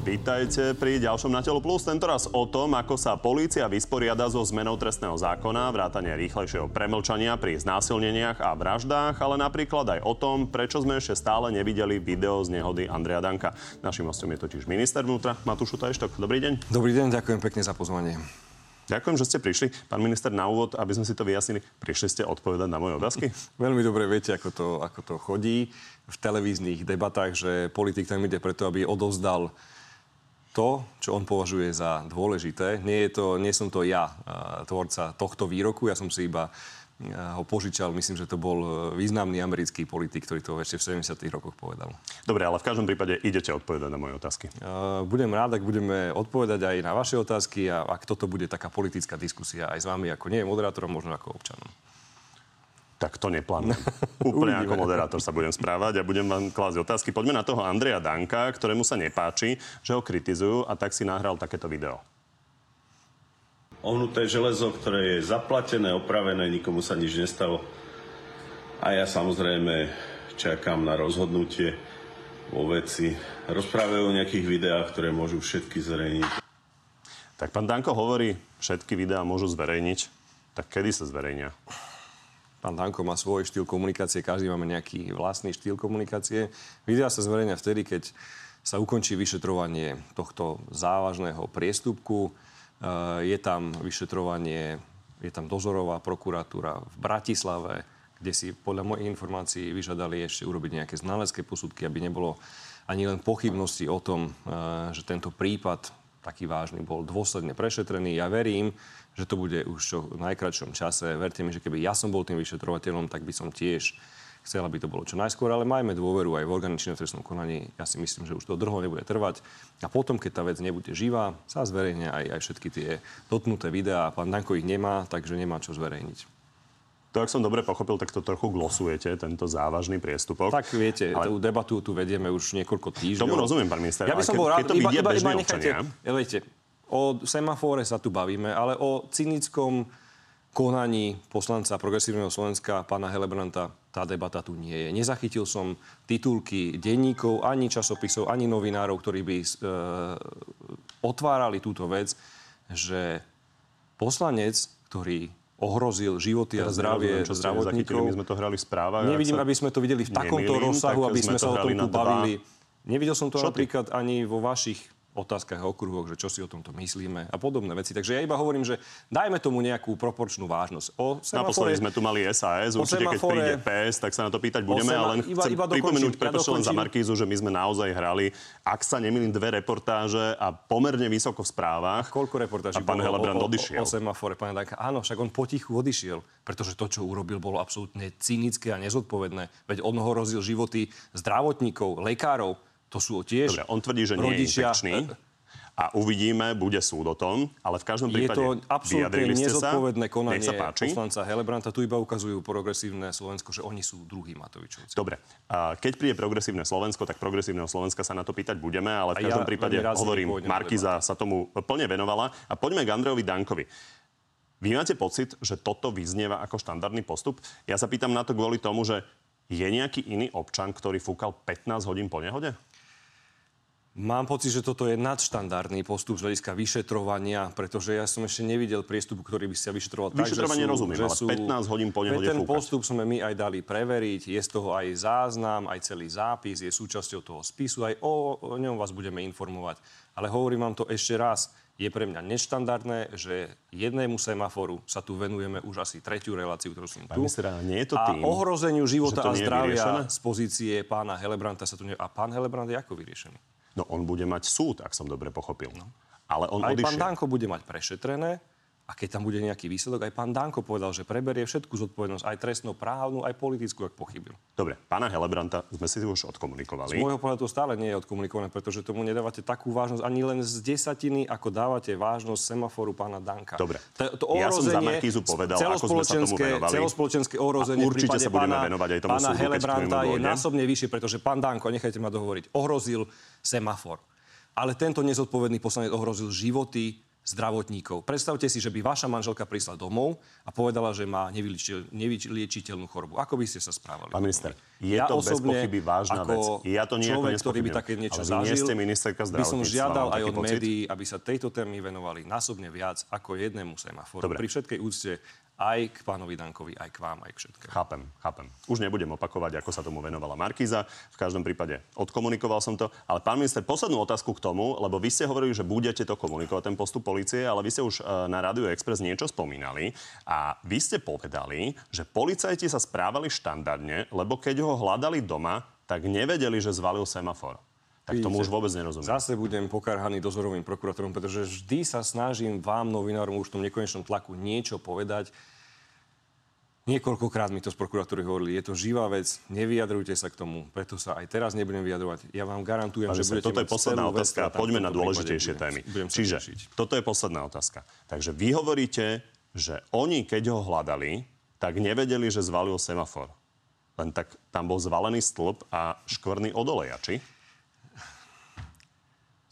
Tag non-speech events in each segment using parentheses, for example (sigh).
Vítajte pri ďalšom Na telo plus. Tentoraz o tom, ako sa polícia vysporiada so zmenou trestného zákona, vrátanie rýchlejšieho premlčania pri znásilneniach a vraždách, ale napríklad aj o tom, prečo sme ešte stále nevideli video z nehody Andreja Danka. Našim hostom je totiž minister vnútra Matúš Tajštok. Dobrý deň. Dobrý deň, ďakujem pekne za pozvanie. Ďakujem, že ste prišli. Pán minister, na úvod, aby sme si to vyjasnili, prišli ste odpovedať na moje otázky? (laughs) Veľmi dobre viete, ako to, ako to chodí v televíznych debatách, že politik tam ide preto, aby odovzdal to, čo on považuje za dôležité. Nie, je to, nie som to ja, tvorca tohto výroku, ja som si iba ho požičal, myslím, že to bol e, významný americký politik, ktorý to ešte v 70. rokoch povedal. Dobre, ale v každom prípade idete odpovedať na moje otázky. Budem rád, ak budeme odpovedať aj na vaše otázky a ak toto bude taká politická diskusia aj s vami, ako nie moderátorom, možno ako občanom. Tak to neplánujem. (laughs) Úplne ako moderátor sa budem správať a budem vám klásť otázky. Poďme na toho Andreja Danka, ktorému sa nepáči, že ho kritizujú a tak si nahral takéto video. Ohnuté železo, ktoré je zaplatené, opravené, nikomu sa nič nestalo. A ja samozrejme čakám na rozhodnutie vo veci. Rozprávajú o nejakých videách, ktoré môžu všetky zverejniť. Tak pán Danko hovorí, všetky videá môžu zverejniť. Tak kedy sa zverejnia? Pán Danko má svoj štýl komunikácie, každý máme nejaký vlastný štýl komunikácie. Videa sa zverejňa vtedy, keď sa ukončí vyšetrovanie tohto závažného priestupku. E, je tam vyšetrovanie, je tam dozorová prokuratúra v Bratislave, kde si podľa mojich informácií vyžadali ešte urobiť nejaké znalecké posudky, aby nebolo ani len pochybnosti o tom, e, že tento prípad taký vážny bol dôsledne prešetrený. Ja verím, že to bude už čo v najkračšom čase. Verte mi, že keby ja som bol tým vyšetrovateľom, tak by som tiež chcel, aby to bolo čo najskôr, ale majme dôveru aj v organičnom trestnom konaní. Ja si myslím, že už to dlho nebude trvať. A potom, keď tá vec nebude živá, sa zverejnia aj, aj všetky tie dotknuté videá. Pán Danko ich nemá, takže nemá čo zverejniť. To, ak som dobre pochopil, tak to trochu glosujete, tento závažný priestupok. Tak viete, ale... tú debatu tu vedieme už niekoľko týždňov. Tomu rozumiem, pán minister. Ja by som bol rád, keď to iba, iba, iba nechajte, ja, viete, O semafóre sa tu bavíme, ale o cynickom konaní poslanca Progresívneho Slovenska pána Helebranta tá debata tu nie je. Nezachytil som titulky denníkov, ani časopisov, ani novinárov, ktorí by e, otvárali túto vec, že poslanec, ktorý ohrozil životy Teraz a zdravie čo zdravotníkov. My sme to hrali v správach. Nevidím, aby sme to videli v takomto nemýlim, rozsahu, aby sme, sme sa o tom tu bavili. Nevidel som to Čo napríklad ty? ani vo vašich otázkach a okruhoch, že čo si o tomto myslíme a podobné veci. Takže ja iba hovorím, že dajme tomu nejakú proporčnú vážnosť. O semafore, Naposledy sme tu mali SAS, určite semafore, keď príde PS, tak sa na to pýtať budeme, ale len iba, chcem iba pripomenúť, pretože ja len za Markízu, že my sme naozaj hrali, ak sa nemýlim, dve reportáže a pomerne vysoko v správach. A koľko reportáží a pán Helebrand odišiel. O, o, o semafore, pán Danka. Áno, však on potichu odišiel, pretože to, čo urobil, bolo absolútne cynické a nezodpovedné. Veď on rozil životy zdravotníkov, lekárov, to sú tiež Dobre, on tvrdí, že nie rodičia, je infekčný a uvidíme, bude súd o tom, ale v každom prípade Je to absolútne nezodpovedné konanie poslanca Helebranta. Tu iba ukazujú progresívne Slovensko, že oni sú druhý Matovičovci. Dobre. Keď príde progresívne Slovensko, tak progresívneho Slovenska sa na to pýtať budeme, ale v každom ja prípade, hovorím, Markiza sa tomu plne venovala. A poďme k Andrejovi Dankovi. Vy máte pocit, že toto vyznieva ako štandardný postup? Ja sa pýtam na to kvôli tomu, že je nejaký iný občan, ktorý fúkal 15 hodín po nehode? Mám pocit, že toto je nadštandardný postup z hľadiska vyšetrovania, pretože ja som ešte nevidel priestup, ktorý by sa vyšetroval tak, že sú, rozumiem, že sú, 15 hodín po nehode Ten fúkať. postup sme my aj dali preveriť, je z toho aj záznam, aj celý zápis, je súčasťou toho spisu, aj o, o ňom vás budeme informovať. Ale hovorím vám to ešte raz, je pre mňa neštandardné, že jednému semaforu sa tu venujeme už asi tretiu reláciu, ktorú som tu. Ministra, nie je to tým, a ohrozeniu života a zdravia z pozície pána Helebranta sa tu ne... A pán Helebrant je ako vyriešený? No on bude mať súd, ak som dobre pochopil. No. Ale on Aj odišiel. pán Danko bude mať prešetrené a keď tam bude nejaký výsledok, aj pán Danko povedal, že preberie všetku zodpovednosť, aj trestnoprávnu, aj politickú, ak pochybil. Dobre, pána Helebranta sme si už odkomunikovali. Z môjho pohľadu stále nie je odkomunikované, pretože tomu nedávate takú vážnosť ani len z desatiny, ako dávate vážnosť semaforu pána Danka. Dobre, to, to ja som za Markízu povedal, ako sme sa tomu venovali. Celospoločenské ohrozenie určite sa budeme pána, venovať aj tomu pána súdu, Helebranta je násobne vyššie, pretože pán Danko, nechajte ma dohovoriť, ohrozil semafor ale tento nezodpovedný poslanec ohrozil životy zdravotníkov. Predstavte si, že by vaša manželka prišla domov a povedala, že má nevyliečiteľnú chorobu. Ako by ste sa správali? Pán minister, je ja to osobne, bez pochyby vážna vec. Ja to človek, ktorý by také niečo ale zažil, ste ministerka by som žiadal aj od médií, aby sa tejto témy venovali násobne viac ako jednému semaforu. Dobre. Pri všetkej úcte aj k pánovi Dankovi, aj k vám, aj k všetkému. Chápem, chápem. Už nebudem opakovať, ako sa tomu venovala Markíza. V každom prípade odkomunikoval som to. Ale pán minister, poslednú otázku k tomu, lebo vy ste hovorili, že budete to komunikovať, ten postup policie, ale vy ste už e, na Radio Express niečo spomínali a vy ste povedali, že policajti sa správali štandardne, lebo keď ho hľadali doma, tak nevedeli, že zvalil semafor. Tak tomu už vôbec nerozumiem. Zase budem pokarhaný dozorovým prokurátorom, pretože vždy sa snažím vám, novinárom, už v tom nekonečnom tlaku niečo povedať. Niekoľkokrát mi to z prokuratúry hovorili, je to živá vec, nevyjadrujte sa k tomu, preto sa aj teraz nebudem vyjadrovať. Ja vám garantujem, Pane že budete Toto je posledná otázka a poďme na dôležitejšie témy. Čiže toto je posledná otázka. Takže vy hovoríte, že oni, keď ho hľadali, tak nevedeli, že zvalil semafor. Len tak tam bol zvalený stĺp a škvrný od oleja, či?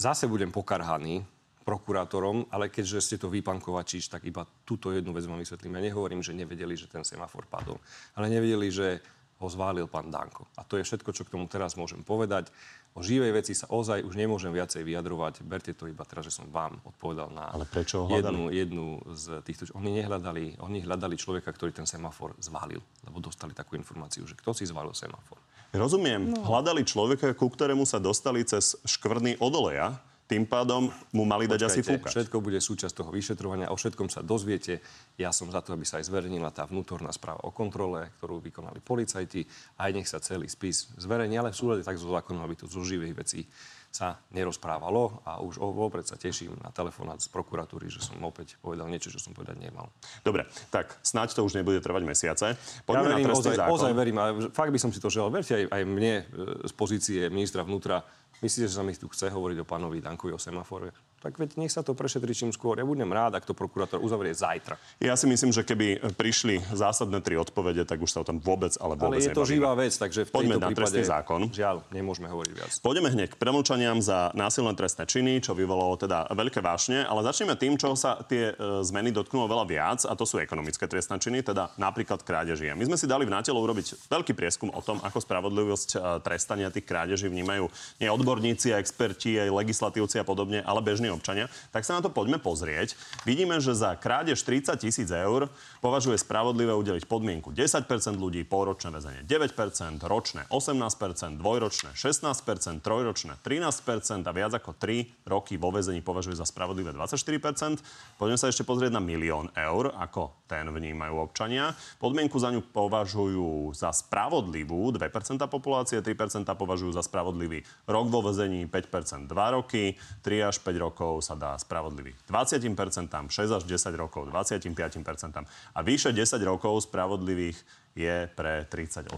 Zase budem pokarhaný prokurátorom, ale keďže ste to vypankovačič, tak iba túto jednu vec vám vysvetlím. Ja nehovorím, že nevedeli, že ten semafor padol, ale nevedeli, že ho zválil pán Danko. A to je všetko, čo k tomu teraz môžem povedať. O živej veci sa ozaj už nemôžem viacej vyjadrovať. Berte to iba teraz, že som vám odpovedal na Ale prečo jednu, jednu z týchto... Oni nehľadali, oni hľadali človeka, ktorý ten semafor zválil, lebo dostali takú informáciu, že kto si zválil semafor. Rozumiem. No. Hľadali človeka, ku ktorému sa dostali cez škvrný odoleja, tým pádom mu mali dať Počkajte, asi fúkať. Všetko bude súčasť toho vyšetrovania, o všetkom sa dozviete. Ja som za to, aby sa aj zverejnila tá vnútorná správa o kontrole, ktorú vykonali policajti. Aj nech sa celý spis zverejní, ale v súlade tak so zákonom, aby to zo živých vecí sa nerozprávalo a už vopred sa teším na telefonát z prokuratúry, že som opäť povedal niečo, čo som povedať nemal. Dobre, tak snáď to už nebude trvať mesiace. Poďme ja verím, na ozaj, zákon. ozaj verím, ale fakt by som si to želal. Verte aj, aj mne e, z pozície ministra vnútra. Myslíte, že sa mi tu chce hovoriť o pánovi Dankovi o semafore? Tak veď nech sa to prešetrí čím skôr. Ja budem rád, ak to prokurátor uzavrie zajtra. Ja si myslím, že keby prišli zásadné tri odpovede, tak už sa o tom vôbec ale vôbec Ale je to živá vec, takže v Poďme na prípade, zákon. Žiaľ, nemôžeme hovoriť viac. Poďme hneď k premlčaniam za násilné trestné činy, čo vyvolalo teda veľké vášne, ale začneme tým, čo sa tie e, zmeny dotknulo veľa viac, a to sú ekonomické trestné činy, teda napríklad krádeži. My sme si dali v Natelo urobiť veľký prieskum o tom, ako spravodlivosť e, trestania tých krádeží vnímajú nie odborníci a experti, aj legislatívci a podobne, ale bežní občania. Tak sa na to poďme pozrieť. Vidíme, že za krádež 30 tisíc eur považuje spravodlivé udeliť podmienku 10% ľudí, polročné väzenie 9% ročné 18% dvojročné 16% trojročné 13% a viac ako 3 roky vo väzení považuje za spravodlivé 24% Poďme sa ešte pozrieť na milión eur, ako ten vnímajú občania. Podmienku za ňu považujú za spravodlivú 2% populácie, 3% považujú za spravodlivý rok vo väzení, 5% 2 roky, 3 až 5 rokov sa dá spravodlivý spravodlivý. 20%, 6 až 10 rokov, 25%. A vyše 10 rokov spravodlivých je pre 38%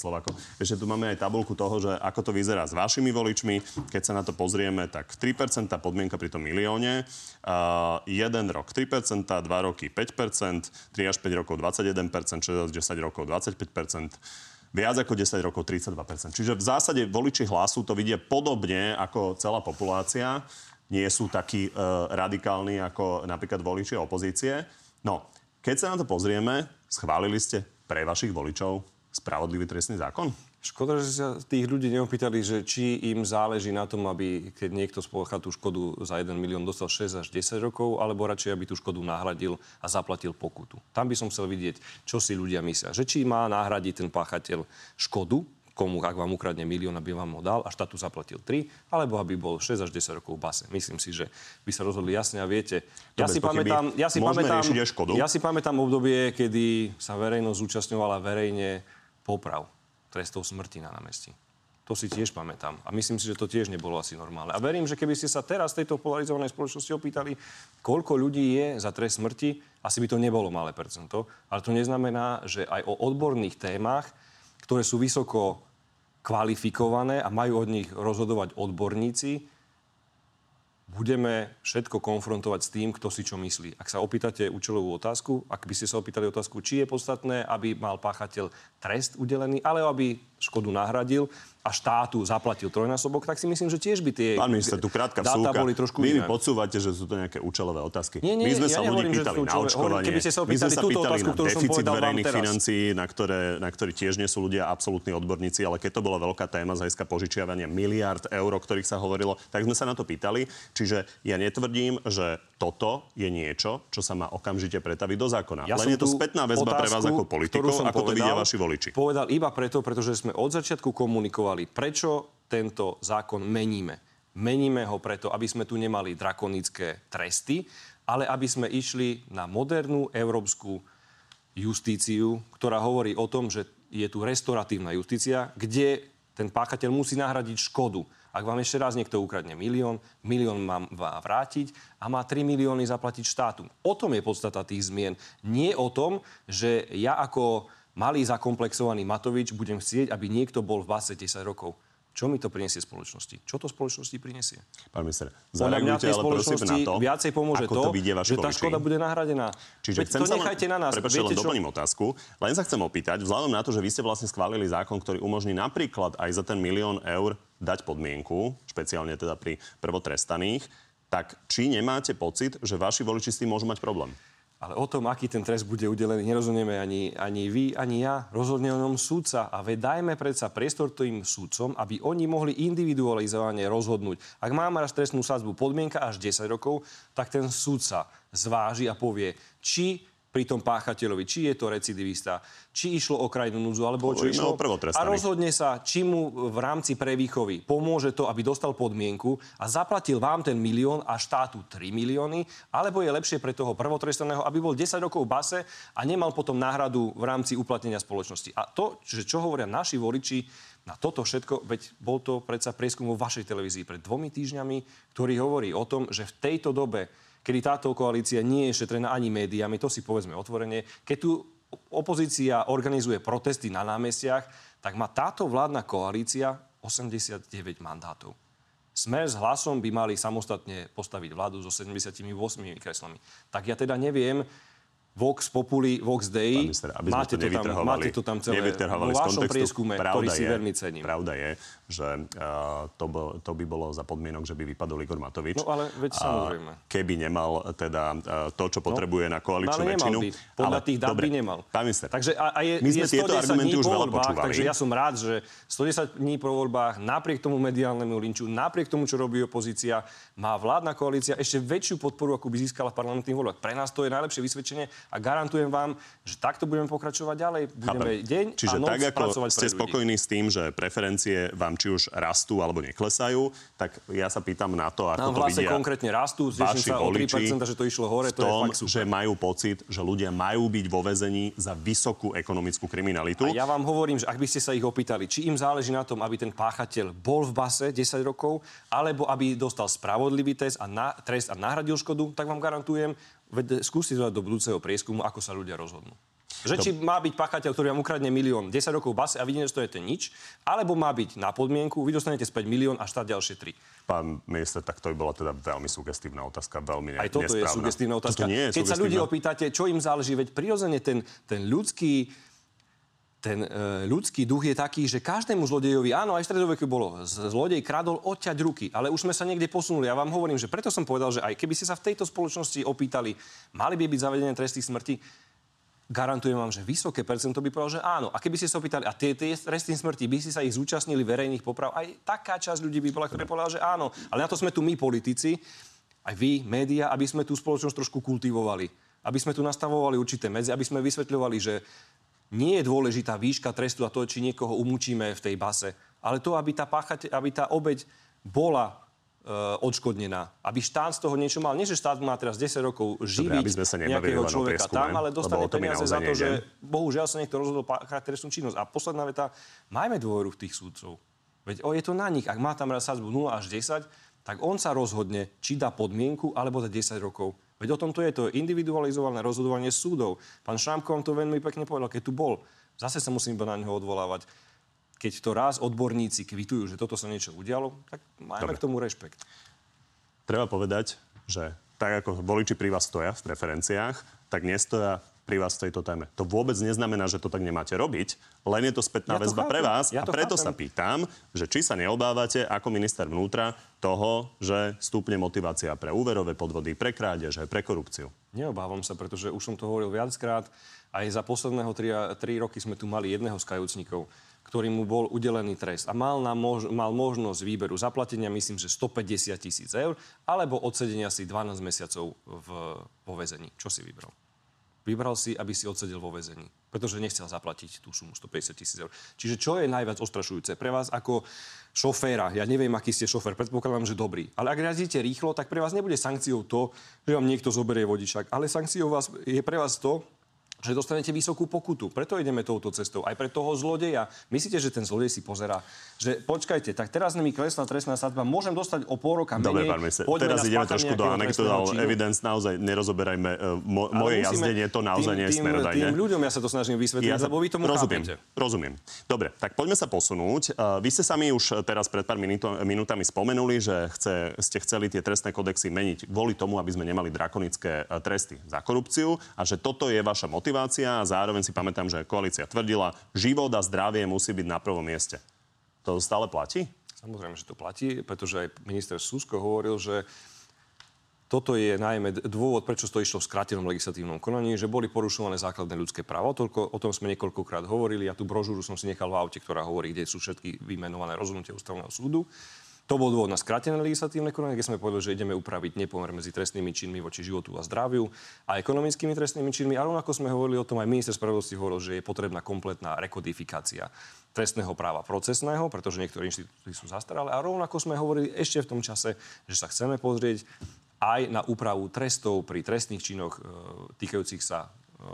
Slovakov. Ešte tu máme aj tabulku toho, že ako to vyzerá s vašimi voličmi. Keď sa na to pozrieme, tak 3% podmienka pri tom milióne, uh, 1 rok 3%, 2 roky 5%, 3 až 5 rokov 21%, 6 až 10 rokov 25%, viac ako 10 rokov 32%. Čiže v zásade voliči hlasu to vidia podobne ako celá populácia nie sú takí uh, radikálni ako napríklad voliči opozície. No, keď sa na to pozrieme, schválili ste pre vašich voličov spravodlivý trestný zákon? Škoda, že sa tých ľudí neopýtali, že či im záleží na tom, aby keď niekto spolochá tú škodu za 1 milión dostal 6 až 10 rokov, alebo radšej, aby tú škodu nahradil a zaplatil pokutu. Tam by som chcel vidieť, čo si ľudia myslia. Že či má nahradiť ten páchateľ škodu, komu, ak vám ukradne milión, aby vám ho dal a štátu zaplatil 3, alebo aby bol 6 až 10 rokov v base. Myslím si, že by sa rozhodli jasne a viete. Ja si, pamätám, ja, si pamätám, ja si pamätám obdobie, kedy sa verejnosť zúčastňovala verejne poprav trestov smrti na námestí. To si tiež pamätám. A myslím si, že to tiež nebolo asi normálne. A verím, že keby ste sa teraz tejto polarizovanej spoločnosti opýtali, koľko ľudí je za trest smrti, asi by to nebolo malé percento. Ale to neznamená, že aj o odborných témach ktoré sú vysoko kvalifikované a majú od nich rozhodovať odborníci, budeme všetko konfrontovať s tým, kto si čo myslí. Ak sa opýtate účelovú otázku, ak by ste sa opýtali otázku, či je podstatné, aby mal páchateľ trest udelený, ale aby škodu nahradil, a štátu zaplatil trojnásobok, tak si myslím, že tiež by tie Pán minister, tu krátka vsúka. boli trošku Vy mi podsúvate, že sú to nejaké účelové otázky. Nie, nie, my sme ja sa ľudí pýtali na očkovanie. Keby ste sa my sme sa pýtali otázku, na deficit verejných financií, na, ktoré, na ktorý tiež nie sú ľudia absolútni odborníci, ale keď to bola veľká téma z hľadiska požičiavania miliard eur, o ktorých sa hovorilo, tak sme sa na to pýtali. Čiže ja netvrdím, že toto je niečo, čo sa má okamžite pretaviť do zákona. Ja Len je to spätná väzba pre vás ako politikov, ako povedal, to vidia vaši voliči. Povedal iba preto, pretože sme od začiatku komunikovali, prečo tento zákon meníme. Meníme ho preto, aby sme tu nemali drakonické tresty, ale aby sme išli na modernú európsku justíciu, ktorá hovorí o tom, že je tu restoratívna justícia, kde ten páchateľ musí nahradiť škodu. Ak vám ešte raz niekto ukradne milión, milión má vrátiť a má 3 milióny zaplatiť štátu. O tom je podstata tých zmien. Nie o tom, že ja ako malý zakomplexovaný Matovič budem chcieť, aby niekto bol v base 10 rokov. Čo mi to prinesie spoločnosti? Čo to spoločnosti prinesie? Pán minister, zareagujte ale prosím na to, viacej pomôže to, to že tá škoda bude nahradená. Čiže chcem to sa nechajte na nás. Prepačte, len doplním otázku. Len sa chcem opýtať, vzhľadom na to, že vy ste vlastne schválili zákon, ktorý umožní napríklad aj za ten milión eur dať podmienku, špeciálne teda pri prvotrestaných, tak či nemáte pocit, že vaši voliči s tým môžu mať problém? Ale o tom, aký ten trest bude udelený, nerozumieme ani, ani vy, ani ja. Rozhodne o ňom súdca. A veď dajme predsa priestor tým súdcom, aby oni mohli individualizovane rozhodnúť. Ak máme raz trestnú sadzbu podmienka až 10 rokov, tak ten súdca zváži a povie, či pri tom páchateľovi, či je to recidivista, či išlo o krajnú núdzu, alebo čo išlo. A rozhodne sa, či mu v rámci prevýchovy pomôže to, aby dostal podmienku a zaplatil vám ten milión a štátu 3 milióny, alebo je lepšie pre toho prvotrestaného, aby bol 10 rokov v base a nemal potom náhradu v rámci uplatnenia spoločnosti. A to, že čo hovoria naši voliči, na toto všetko, veď bol to predsa prieskum vo vašej televízii pred dvomi týždňami, ktorý hovorí o tom, že v tejto dobe kedy táto koalícia nie je šetrená ani médiami, to si povedzme otvorene. Keď tu opozícia organizuje protesty na námestiach, tak má táto vládna koalícia 89 mandátov. Smer s hlasom by mali samostatne postaviť vládu so 78 kreslami. Tak ja teda neviem, Vox Populi, Vox Dei. Minister, aby máte, to tam, máte to tam celé vo vašom prieskume, ktorý si je, veľmi cením. Pravda je, že uh, to, bo, to by bolo za podmienok, že by vypadol Igor Matovič. No ale veď samozrejme. A keby nemal teda uh, to, čo no, potrebuje no, na koaličnú no, väčšinu. By. Podľa ale, tých dát by nemal. Pán minister, takže a, a je, my sme je tieto argumenty už veľa voľbách, počúvali. Takže ja som rád, že 110 dní po voľbách, napriek tomu mediálnemu linču, napriek tomu, čo robí opozícia, má vládna koalícia ešte väčšiu podporu, ako by získala v parlamentných voľbách. Pre nás to je najlepšie vysvedčenie a garantujem vám, že takto budeme pokračovať ďalej. Budeme Chápem. deň Čiže a noc tak, ako ste spokojní s tým, že preferencie vám či už rastú alebo neklesajú, tak ja sa pýtam na to, ako Nám to vidia konkrétne rastú, sa o 3%, že to išlo hore, to tom, je fakt super. že majú pocit, že ľudia majú byť vo väzení za vysokú ekonomickú kriminalitu. A ja vám hovorím, že ak by ste sa ich opýtali, či im záleží na tom, aby ten páchateľ bol v base 10 rokov, alebo aby dostal spravodlivý trest a, na, trest a nahradil škodu, tak vám garantujem, veď skúste do budúceho prieskumu, ako sa ľudia rozhodnú. Že či má byť pachateľ, ktorý vám ukradne milión 10 rokov base a vy nedostanete nič, alebo má byť na podmienku, vy dostanete späť milión a štát ďalšie tri. Pán minister, tak to by bola teda veľmi sugestívna otázka, veľmi ne- Aj toto nesprávna. je sugestívna otázka. nie je Keď sa ľudí opýtate, čo im záleží, veď prirodzene ten, ten ľudský ten e, ľudský duch je taký, že každému zlodejovi, áno, aj stredoveku bolo, zlodej kradol odťať ruky, ale už sme sa niekde posunuli. Ja vám hovorím, že preto som povedal, že aj keby ste sa v tejto spoločnosti opýtali, mali by byť zavedené tresty smrti, garantujem vám, že vysoké percento by povedal, že áno. A keby ste sa opýtali, a tie, tie tresty smrti, by ste sa ich zúčastnili verejných poprav, aj taká časť ľudí by bola, ktorá povedala, že áno. Ale na to sme tu my, politici, aj vy, média, aby sme tú spoločnosť trošku kultivovali. Aby sme tu nastavovali určité medzi, aby sme vysvetľovali, že nie je dôležitá výška trestu a to, či niekoho umúčime v tej base, ale to, aby tá, páchate, aby tá obeď bola e, odškodnená. Aby štát z toho niečo mal. Nie, že štát má teraz 10 rokov živiť Dobre, aby sme sa nejakého človeka tam, ale dostane peniaze za to, že bohužiaľ sa niekto rozhodol páchať trestnú činnosť. A posledná veta, majme dôveru v tých súdcov. Veď o, je to na nich. Ak má tam raz sadzbu 0 až 10, tak on sa rozhodne, či dá podmienku, alebo za 10 rokov. Veď o tom to je, to individualizované rozhodovanie súdov. Pán Šámko vám to veľmi pekne povedal, keď tu bol. Zase sa musím iba na neho odvolávať. Keď to raz odborníci kvitujú, že toto sa niečo udialo, tak majme Dobre. k tomu rešpekt. Treba povedať, že tak ako voliči pri vás stoja v preferenciách, tak nestoja pri vás v tejto téme. To vôbec neznamená, že to tak nemáte robiť, len je to spätná ja väzba pre vás ja a preto chápem. sa pýtam, že či sa neobávate ako minister vnútra toho, že stúpne motivácia pre úverové podvody, pre krádeže, pre korupciu. Neobávam sa, pretože už som to hovoril viackrát. Aj za posledného tri, tri roky sme tu mali jedného z kajúcnikov, ktorý mu bol udelený trest a mal, na mož, mal možnosť výberu zaplatenia, myslím, že 150 tisíc eur, alebo odsedenia si 12 mesiacov v, vo vezení. Čo si vybral? Vybral si, aby si odsedel vo väzení, pretože nechcel zaplatiť tú sumu 150 tisíc eur. Čiže čo je najviac ostrašujúce pre vás ako šoféra? Ja neviem, aký ste šofér, predpokladám, že dobrý. Ale ak jazdíte rýchlo, tak pre vás nebude sankciou to, že vám niekto zoberie vodičak. Ale sankciou vás, je pre vás to, že dostanete vysokú pokutu. Preto ideme touto cestou. Aj pre toho zlodeja. Myslíte, že ten zlodej si pozera, že počkajte, tak teraz mi klesla trestná sadba, môžem dostať o pol roka menej. Dobre, pán minister, teraz ideme trošku do anekdotál evidence, naozaj nerozoberajme. Uh, mo, moje jazdenie to naozaj tým, nie je smerodajne. Tým ľuďom ja sa to snažím vysvetliť, ja sa, lebo vy tomu rozumiem, chápete. Rozumiem. Dobre, tak poďme sa posunúť. Uh, vy ste sami už teraz pred pár minúto, minútami spomenuli, že chce, ste chceli tie trestné kodexy meniť kvôli tomu, aby sme nemali drakonické uh, tresty za korupciu a že toto je vaša motivácia a zároveň si pamätám, že koalícia tvrdila, život a zdravie musí byť na prvom mieste. To stále platí? Samozrejme, že to platí, pretože aj minister Susko hovoril, že toto je najmä dôvod, prečo to išlo v skrátenom legislatívnom konaní, že boli porušované základné ľudské práva. Toľko, o tom sme niekoľkokrát hovorili. Ja tú brožúru som si nechal v aute, ktorá hovorí, kde sú všetky vymenované rozhodnutia ústavného súdu. To bol dôvod na skrátené legislatívne konanie, keď sme povedali, že ideme upraviť nepomer medzi trestnými činmi voči životu a zdraviu a ekonomickými trestnými činmi. Ale rovnako sme hovorili o tom, aj minister spravodlivosti hovoril, že je potrebná kompletná rekodifikácia trestného práva procesného, pretože niektoré inštitúty sú zastaralé. A rovnako sme hovorili ešte v tom čase, že sa chceme pozrieť aj na úpravu trestov pri trestných činoch e, týkajúcich sa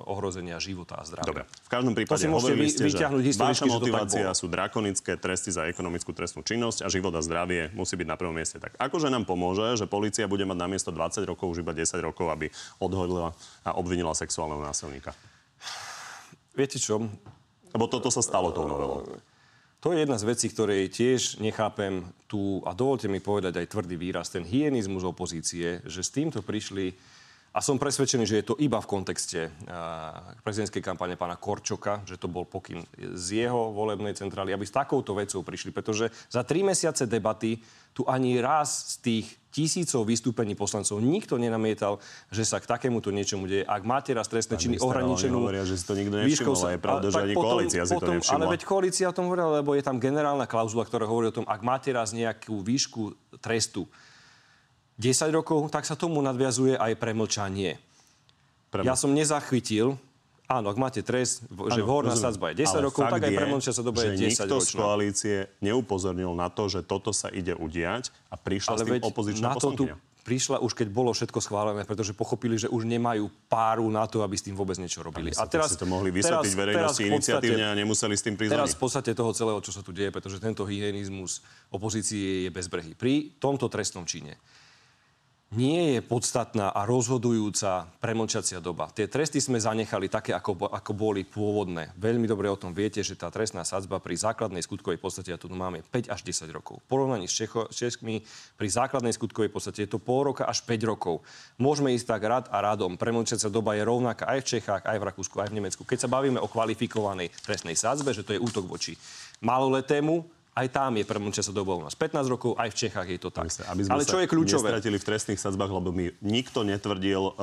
ohrozenia života a zdravia. Dobre, v každom prípade hovorili ste, že vaša motivácia sú drakonické tresty za ekonomickú trestnú činnosť a život a zdravie musí byť na prvom mieste. Tak akože nám pomôže, že policia bude mať namiesto 20 rokov už iba 10 rokov, aby odhodila a obvinila sexuálneho násilníka? Viete čo? Lebo toto sa stalo tou novelou. To je jedna z vecí, ktoré tiež nechápem tu, a dovolte mi povedať aj tvrdý výraz, ten hygienizmus opozície, že s týmto prišli a som presvedčený, že je to iba v kontexte uh, prezidentskej kampane pána Korčoka, že to bol pokyn z jeho volebnej centrály, aby s takouto vecou prišli. Pretože za tri mesiace debaty tu ani raz z tých tisícov vystúpení poslancov nikto nenamietal, že sa k takémuto niečomu deje. Ak máte raz trestné činy ohraničenú... hovoria, že si to nikto nevšimol, výškou, je pravda, že ani potom, koalícia si potom, to nevšimla. Ale veď koalícia o tom hovorila, lebo je tam generálna klauzula, ktorá hovorí o tom, ak máte raz nejakú výšku trestu, 10 rokov, tak sa tomu nadviazuje aj premlčanie. Preml... Ja som nezachytil, áno, ak máte trest, že horná sadzba je 10 rokov, tak aj premlčia sa dobe je 10 nikto z koalície neupozornil na to, že toto sa ide udiať a prišla Ale s tým opozičná na to tu prišla už keď bolo všetko schválené, pretože pochopili, že už nemajú páru na to, aby s tým vôbec niečo robili. A teraz si to mohli vysvetliť teraz, verejnosti teraz iniciatívne a nemuseli s tým prísť. Teraz v podstate toho celého, čo sa tu deje, pretože tento hygienizmus opozície je bezbrehý. Pri tomto trestnom čine nie je podstatná a rozhodujúca premlčacia doba. Tie tresty sme zanechali také, ako, ako boli pôvodné. Veľmi dobre o tom viete, že tá trestná sadzba pri základnej skutkovej podstate, a tu máme 5 až 10 rokov. V porovnaní s, Čecho, s Českmi pri základnej skutkovej podstate je to pol roka až 5 rokov. Môžeme ísť tak rad a radom. Premlčacia doba je rovnaká aj v Čechách, aj v Rakúsku, aj v Nemecku. Keď sa bavíme o kvalifikovanej trestnej sadzbe, že to je útok voči maloletému, aj tam je u nás 15 rokov, aj v Čechách je to tak. aby sme Ale čo je kľúčové? Nestratili v trestných sadzbách, lebo mi nikto netvrdil uh,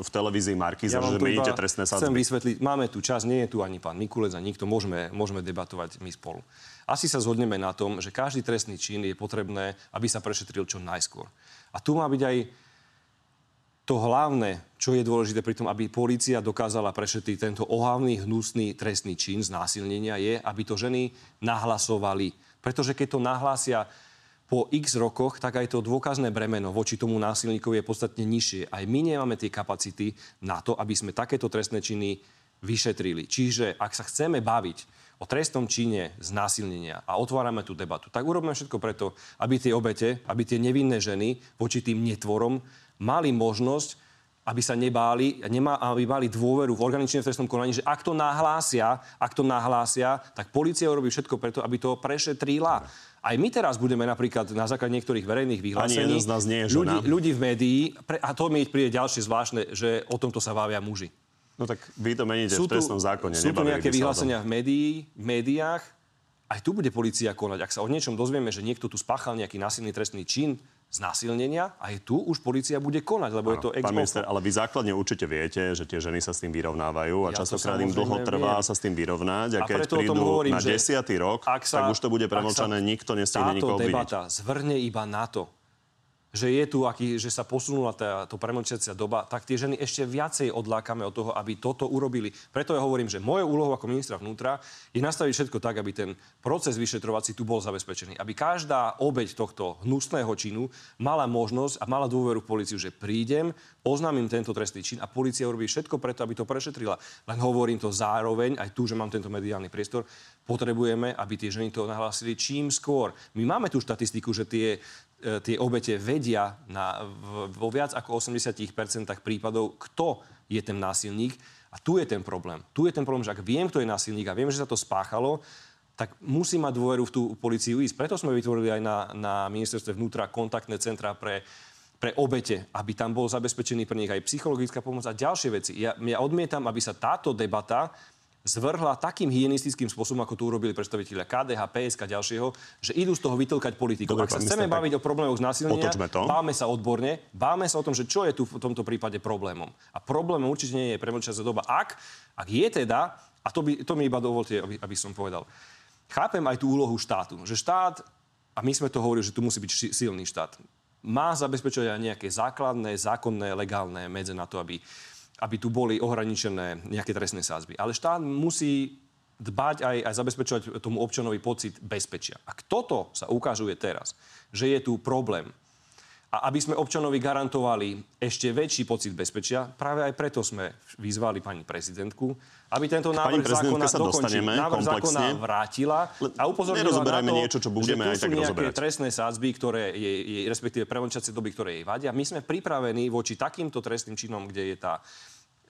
v televízii Markiza, ja že meníte trestné sadzby. Chcem vysvetliť, máme tu čas, nie je tu ani pán Mikulec a nikto, môžeme, môžeme debatovať my spolu. Asi sa zhodneme na tom, že každý trestný čin je potrebné, aby sa prešetril čo najskôr. A tu má byť aj to hlavné, čo je dôležité pri tom, aby polícia dokázala prešetriť tento ohavný, hnusný trestný čin znásilnenia, je, aby to ženy nahlasovali pretože keď to nahlásia po x rokoch, tak aj to dôkazné bremeno voči tomu násilníkovi je podstatne nižšie. Aj my nemáme tie kapacity na to, aby sme takéto trestné činy vyšetrili. Čiže ak sa chceme baviť o trestnom čine znásilnenia a otvárame tú debatu, tak urobíme všetko preto, aby tie obete, aby tie nevinné ženy voči tým netvorom mali možnosť aby sa nebáli, nemá, aby mali dôveru v organičnom trestnom konaní, že ak to nahlásia, ak to nahlásia, tak policia urobí všetko preto, aby to prešetrila. Aj my teraz budeme napríklad na základe niektorých verejných vyhlásení... Z nás nie je ľudí, ľudí v médií, pre, a to mi príde ďalšie zvláštne, že o tomto sa bavia muži. No tak vy to meníte sú v trestnom zákone. Sú tu nejaké vyhlásenia v, médií, v médiách, aj tu bude policia konať. Ak sa o niečom dozvieme, že niekto tu spáchal nejaký násilný trestný čin, znásilnenia, aj tu už policia bude konať, lebo ano, je to ex Pán minister, ale vy základne určite viete, že tie ženy sa s tým vyrovnávajú a ja častokrát im dlho trvá viem. sa s tým vyrovnať a, a keď prídu hovorím, na desiatý rok, sa, tak už to bude premočané, nikto nestihne nikoho obviniť. debata zvrne iba na to, že je tu, aký, že sa posunula tá, to premlčiacia doba, tak tie ženy ešte viacej odlákame od toho, aby toto urobili. Preto ja hovorím, že moje úlohou ako ministra vnútra je nastaviť všetko tak, aby ten proces vyšetrovací tu bol zabezpečený. Aby každá obeď tohto hnusného činu mala možnosť a mala dôveru v policiu, že prídem, oznámim tento trestný čin a policia urobí všetko preto, aby to prešetrila. Len hovorím to zároveň, aj tu, že mám tento mediálny priestor, potrebujeme, aby tie ženy to nahlásili čím skôr. My máme tú štatistiku, že tie tie obete vedia na, vo viac ako 80% prípadov, kto je ten násilník. A tu je ten problém. Tu je ten problém, že ak viem, kto je násilník a viem, že sa to spáchalo, tak musí mať dôveru v tú policiu ísť. Preto sme vytvorili aj na, na ministerstve vnútra kontaktné centra pre, pre obete, aby tam bol zabezpečený pre nich aj psychologická pomoc a ďalšie veci. Ja, ja odmietam, aby sa táto debata zvrhla takým hygienistickým spôsobom, ako to urobili predstaviteľia KDH, PSK a ďalšieho, že idú z toho vytlkať politiku. Dobre, Ak sa chceme baviť o problémoch znásilnenia, báme sa odborne, báme sa o tom, že čo je tu v tomto prípade problémom. A problémom určite nie je premlčacia doba. Ak, ak je teda, a to, by, to mi iba dovolte, aby, aby som povedal, chápem aj tú úlohu štátu, že štát, a my sme to hovorili, že tu musí byť silný štát, má zabezpečovať aj nejaké základné, zákonné, legálne medze na to, aby aby tu boli ohraničené nejaké trestné sázby. Ale štát musí dbať aj, aj zabezpečovať tomu občanovi pocit bezpečia. A toto sa ukazuje teraz, že je tu problém, a aby sme občanovi garantovali ešte väčší pocit bezpečia, práve aj preto sme vyzvali pani prezidentku, aby tento návrh zákona dokončil, návrh zákona vrátila a upozornila na to, niečo, čo budeme že tu sú nejaké rozoberať. trestné sádzby, ktoré je, je, respektíve prevončacie doby, ktoré jej vadia. My sme pripravení voči takýmto trestným činom, kde je tá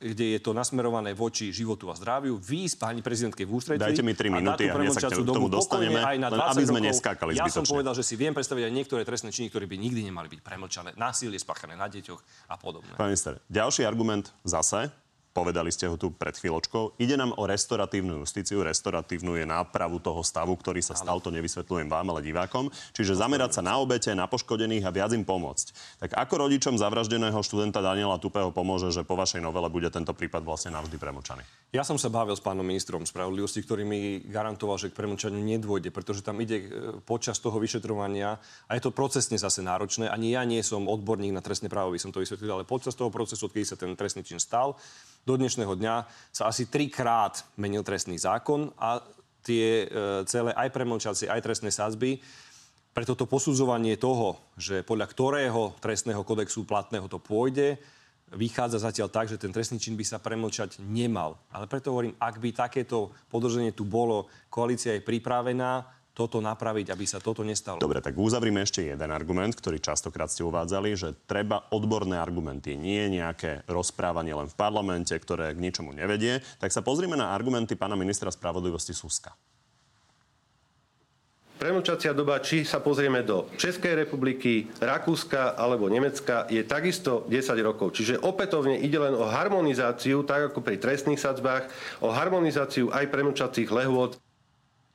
kde je to nasmerované voči životu a zdraviu, výjsť pani prezidentke v ústretí. Dajte mi 3 minúty a, a sa k tomu dostaneme, aj na 20 aby sme neskákali Ja som povedal, že si viem predstaviť aj niektoré trestné činy, ktoré by nikdy nemali byť premlčané. Násilie spáchané na deťoch a podobne. Pán minister, ďalší argument zase Povedali ste ho tu pred chvíľočkou. Ide nám o restoratívnu justíciu. Restoratívnu je nápravu toho stavu, ktorý sa stal. To nevysvetľujem vám, ale divákom. Čiže zamerať sa na obete, na poškodených a viac im pomôcť. Tak ako rodičom zavraždeného študenta Daniela Tupého pomôže, že po vašej novele bude tento prípad vlastne navždy premočaný? Ja som sa bavil s pánom ministrom spravodlivosti, ktorý mi garantoval, že k premočaniu nedôjde, pretože tam ide e, počas toho vyšetrovania a je to procesne zase náročné. Ani ja nie som odborník na trestné právo, by som to vysvetlil, ale počas toho procesu, odkedy sa ten trestný čin stal, do dnešného dňa sa asi trikrát menil trestný zákon a tie e, celé aj premlčacie, aj trestné sázby. Preto to posudzovanie toho, že podľa ktorého trestného kodexu platného to pôjde, vychádza zatiaľ tak, že ten trestný čin by sa premlčať nemal. Ale preto hovorím, ak by takéto podrženie tu bolo, koalícia je pripravená, toto napraviť, aby sa toto nestalo. Dobre, tak uzavrime ešte jeden argument, ktorý častokrát ste uvádzali, že treba odborné argumenty, nie nejaké rozprávanie len v parlamente, ktoré k ničomu nevedie. Tak sa pozrime na argumenty pána ministra spravodlivosti Suska. Premlčacia doba, či sa pozrieme do Českej republiky, Rakúska alebo Nemecka, je takisto 10 rokov. Čiže opätovne ide len o harmonizáciu, tak ako pri trestných sadzbách, o harmonizáciu aj premlčacích lehôd.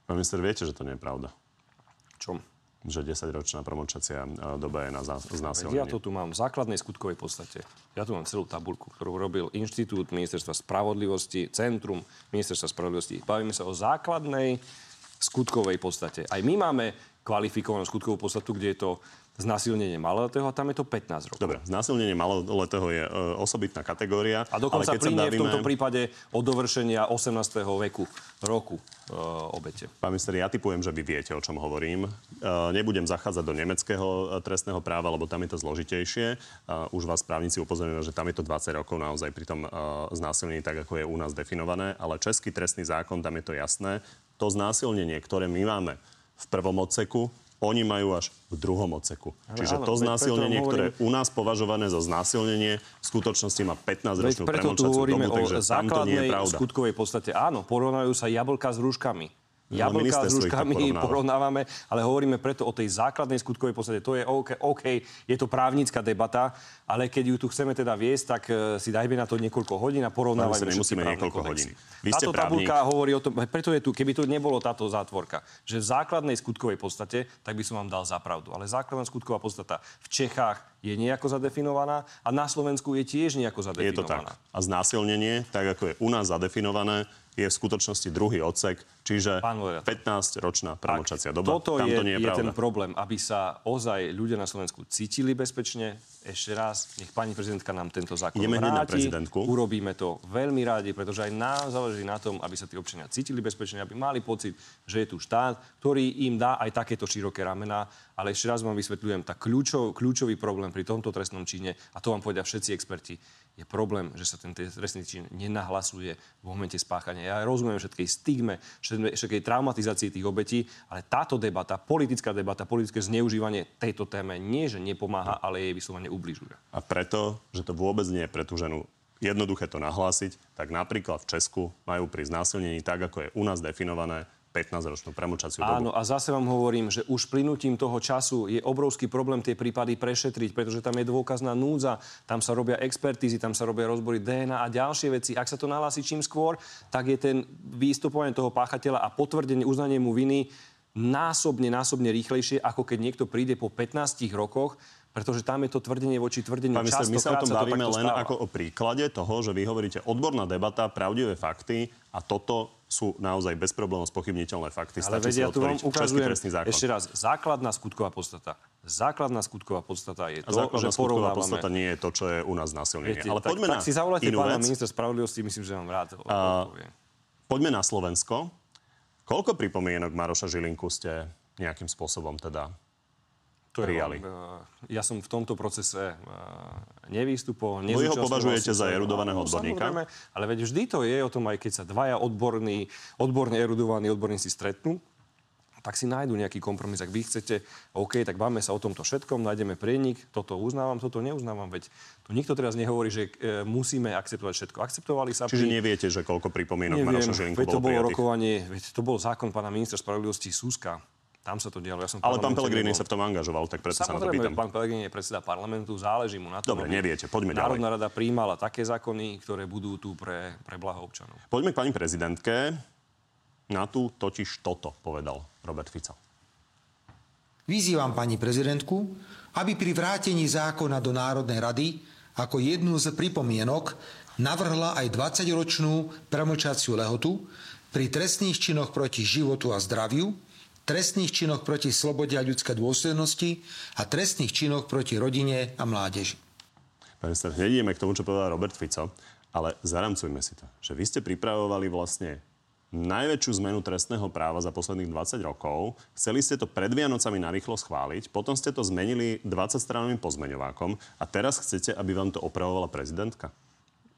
Pán minister, viete, že to nie je pravda? Čom? Že 10-ročná promočacia e, doba je na znásilnenie. Ja to tu mám v základnej skutkovej podstate. Ja tu mám celú tabulku, ktorú robil Inštitút Ministerstva spravodlivosti, Centrum Ministerstva spravodlivosti. Bavíme sa o základnej skutkovej podstate. Aj my máme kvalifikovanú skutkovú podstatu, kde je to znásilnenie maloletého a tam je to 15 rokov. Dobre, znásilnenie maloletého je e, osobitná kategória. A dokonca ale keď bavíme... v tomto prípade od dovršenia 18. veku roku e, obete. Pán minister, ja typujem, že vy viete, o čom hovorím. E, nebudem zachádzať do nemeckého e, trestného práva, lebo tam je to zložitejšie. E, už vás právnici upozorňujú, že tam je to 20 rokov naozaj pri tom e, znásilnení, tak ako je u nás definované. Ale český trestný zákon, tam je to jasné. To znásilnenie, ktoré my máme v prvom odseku, oni majú až v druhom odseku. Ale Čiže áno, to znásilnenie, ktoré je u nás považované za znásilnenie, v skutočnosti má 15-ročnú preto tu hovoríme dobu, o základnej skutkovej podstate. Áno, porovnajú sa jablka s rúškami. No, Jablka s rúškami porovnávame, ale hovoríme preto o tej základnej skutkovej podstate. To je OK, OK, je to právnická debata, ale keď ju tu chceme teda viesť, tak uh, si dajme na to niekoľko hodín a porovnávajme nemusíme niekoľko hodín. Vy táto tabulka hovorí o tom, preto je tu, keby tu nebolo táto zátvorka, že v základnej skutkovej podstate, tak by som vám dal zapravdu. Ale základná skutková podstata v Čechách je nejako zadefinovaná a na Slovensku je tiež nejako zadefinovaná. Je to tak. A znásilnenie, tak ako je u nás zadefinované, je v skutočnosti druhý odsek, čiže 15-ročná premočacia doba. Toto Tam je, to nie je, je ten problém, aby sa ozaj ľudia na Slovensku cítili bezpečne. Ešte raz, nech pani prezidentka nám tento zákon Ideme vráti. na prezidentku. Urobíme to veľmi rádi, pretože aj nám záleží na tom, aby sa tí občania cítili bezpečne, aby mali pocit, že je tu štát, ktorý im dá aj takéto široké ramená. Ale ešte raz vám vysvetľujem, tak kľúčov, kľúčový problém pri tomto trestnom čine, a to vám povedia všetci experti, je problém, že sa ten trestný čin nenahlasuje v momente spáchania. Ja rozumiem všetkej stigme, všetkej traumatizácii tých obetí, ale táto debata, politická debata, politické zneužívanie tejto téme nie, že nepomáha, ale jej vyslovene ubližuje. A preto, že to vôbec nie je pre tú ženu jednoduché to nahlásiť, tak napríklad v Česku majú pri znásilnení tak, ako je u nás definované, 15-ročnú premočaciu dobu. Áno, a zase vám hovorím, že už plynutím toho času je obrovský problém tie prípady prešetriť, pretože tam je dôkazná núdza, tam sa robia expertízy, tam sa robia rozbory DNA a ďalšie veci. Ak sa to nahlási čím skôr, tak je ten výstupovanie toho páchateľa a potvrdenie, uznanie mu viny násobne, násobne rýchlejšie, ako keď niekto príde po 15 rokoch pretože tam je to tvrdenie voči tvrdeniu Pán minister, my sa o tom bavíme len stáva. ako o príklade toho, že vy hovoríte odborná debata, pravdivé fakty a toto sú naozaj bez problémov spochybniteľné fakty. Ale Stačí vedia, tu vám ukazujem ešte raz, základná skutková podstata. Základná skutková podstata je to, a že skutková podstata nie je to, čo je u nás násilnenie. Viete, Ale tak, poďme tak, na tak si zavolajte pána ministra spravodlivosti, myslím, že vám rád odpoviem. Poďme na Slovensko. Koľko pripomienok Maroša Žilinku ste nejakým spôsobom teda Je, eh, ja som v tomto procese eh, nevystupoval. Vy ho považujete za erudovaného odborníka? ale veď vždy to je o tom, aj keď sa dvaja odborní, odborne erudovaní odborníci stretnú, tak si nájdu nejaký kompromis. Ak vy chcete, OK, tak báme sa o tomto všetkom, nájdeme prienik, toto uznávam, toto neuznávam, veď tu nikto teraz nehovorí, že e, musíme akceptovať všetko. Akceptovali sa... Čiže pri... neviete, že koľko pripomienok Maroša Žilinku veď to bolo prijatých. rokovanie, veď to bol zákon pána ministra spravodlivosti Súska. Tam sa to dialo. Ja som Ale pán Pelegrini sa v tom angažoval, tak preto sa na to pýtam. pán Pelegrini je predseda parlamentu, záleží mu na tom. Dobre, neviete, poďme ďalej. Národná rada príjmala také zákony, ktoré budú tu pre, pre blaho občanov. Poďme k pani prezidentke. Na tú totiž toto povedal Robert Fico. Vyzývam pani prezidentku, aby pri vrátení zákona do Národnej rady ako jednu z pripomienok navrhla aj 20-ročnú premočaciu lehotu pri trestných činoch proti životu a zdraviu, trestných činoch proti slobode a ľudskej dôslednosti a trestných činoch proti rodine a mládeži. Pane minister, hneď k tomu, čo povedal Robert Fico, ale zaramcujme si to, že vy ste pripravovali vlastne najväčšiu zmenu trestného práva za posledných 20 rokov. Chceli ste to pred Vianocami narýchlo schváliť, potom ste to zmenili 20-stranovým pozmeňovákom a teraz chcete, aby vám to opravovala prezidentka?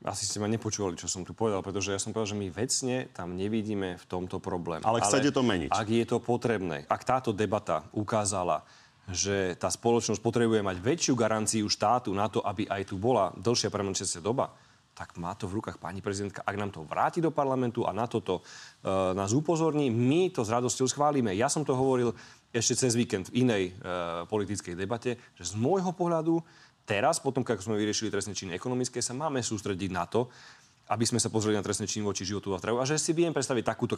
Asi ste ma nepočúvali, čo som tu povedal, pretože ja som povedal, že my vecne tam nevidíme v tomto problém. Ale chcete to meniť. Ak je to potrebné, ak táto debata ukázala, že tá spoločnosť potrebuje mať väčšiu garanciu štátu na to, aby aj tu bola dlhšia premlčecia doba, tak má to v rukách pani prezidentka. Ak nám to vráti do parlamentu a na toto e, nás upozorní, my to s radosťou schválime. Ja som to hovoril ešte cez víkend v inej e, politickej debate, že z môjho pohľadu teraz, potom, ako sme vyriešili trestné činy ekonomické, sa máme sústrediť na to, aby sme sa pozreli na trestné činy voči životu a zdraviu. A že si viem predstaviť takúto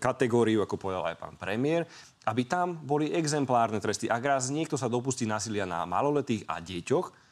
kategóriu, ako povedal aj pán premiér, aby tam boli exemplárne tresty. Ak raz niekto sa dopustí násilia na maloletých a deťoch,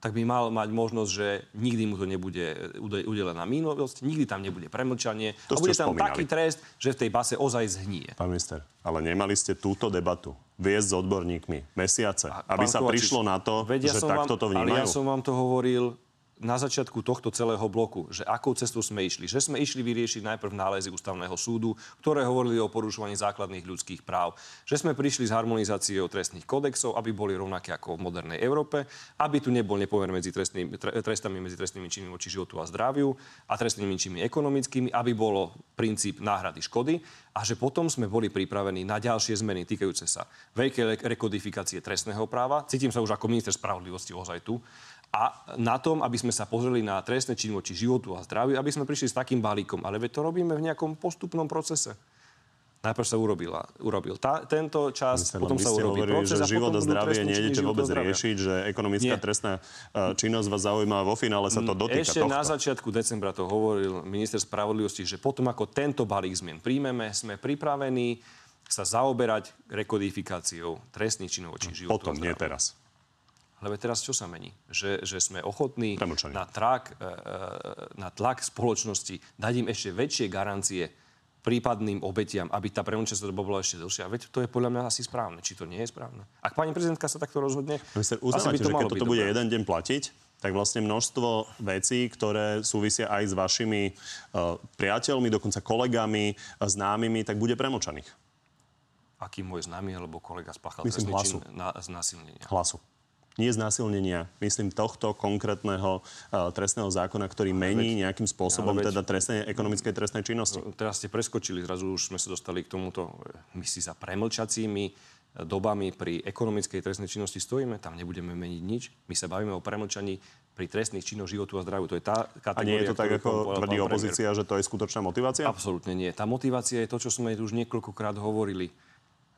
tak by mal mať možnosť, že nikdy mu to nebude udelená minulosť, nikdy tam nebude premlčanie to a bude tam spomínali. taký trest, že v tej base ozaj zhnie. Pán minister, ale nemali ste túto debatu viesť s odborníkmi mesiace, a, aby sa Kovačič, prišlo na to, že takto to vnímajú? Ale ja som vám to hovoril na začiatku tohto celého bloku, že akou cestou sme išli. Že sme išli vyriešiť najprv nálezy ústavného súdu, ktoré hovorili o porušovaní základných ľudských práv. Že sme prišli s harmonizáciou trestných kodexov, aby boli rovnaké ako v modernej Európe, aby tu nebol nepomer medzi trestnými, trestami medzi trestnými činmi voči životu a zdraviu a trestnými činmi ekonomickými, aby bolo princíp náhrady škody a že potom sme boli pripravení na ďalšie zmeny týkajúce sa veľkej rekodifikácie trestného práva. Cítim sa už ako minister spravodlivosti ozaj tu a na tom, aby sme sa pozreli na trestné činy voči životu a zdraviu, aby sme prišli s takým balíkom. Ale to robíme v nejakom postupnom procese. Najprv sa urobila, urobil tá, tento čas, Myslím, potom sa urobil hovorili, proces že život a zdravie nejdete vôbec riešiť, že ekonomická Nie. trestná uh, činnosť vás zaujíma vo finále sa to mm, dotýka Ešte tohto. na začiatku decembra to hovoril minister spravodlivosti, že potom ako tento balík zmien príjmeme, sme pripravení sa zaoberať rekodifikáciou trestných činov či životu Potom, nie teraz. Lebo teraz čo sa mení? Že, že sme ochotní na, trak, e, e, na tlak spoločnosti dať im ešte väčšie garancie prípadným obetiam, aby tá premlčenosť doba bola ešte dlhšia. Veď to je podľa mňa asi správne. Či to nie je správne? Ak pani prezidentka sa takto rozhodne, Minister, asi by to že keď toto bude jeden deň platiť, tak vlastne množstvo vecí, ktoré súvisia aj s vašimi uh, priateľmi, dokonca kolegami, známymi, tak bude premočaných. Aký môj známy alebo kolega spáchal trestný čin na, znásilnenia? Hlasu nie znásilnenia, myslím tohto konkrétneho uh, trestného zákona, ktorý mení nejakým spôsobom veď, teda trestnej, ekonomickej trestnej činnosti. No, teraz ste preskočili, zrazu už sme sa dostali k tomuto, my si za premlčacími e, dobami pri ekonomickej trestnej činnosti stojíme, tam nebudeme meniť nič. My sa bavíme o premlčaní pri trestných činoch životu a zdraviu. To je tá kategória, A nie je to tak, ako tvrdí opozícia, že to je skutočná motivácia? Absolútne nie. Tá motivácia je to, čo sme už niekoľkokrát hovorili,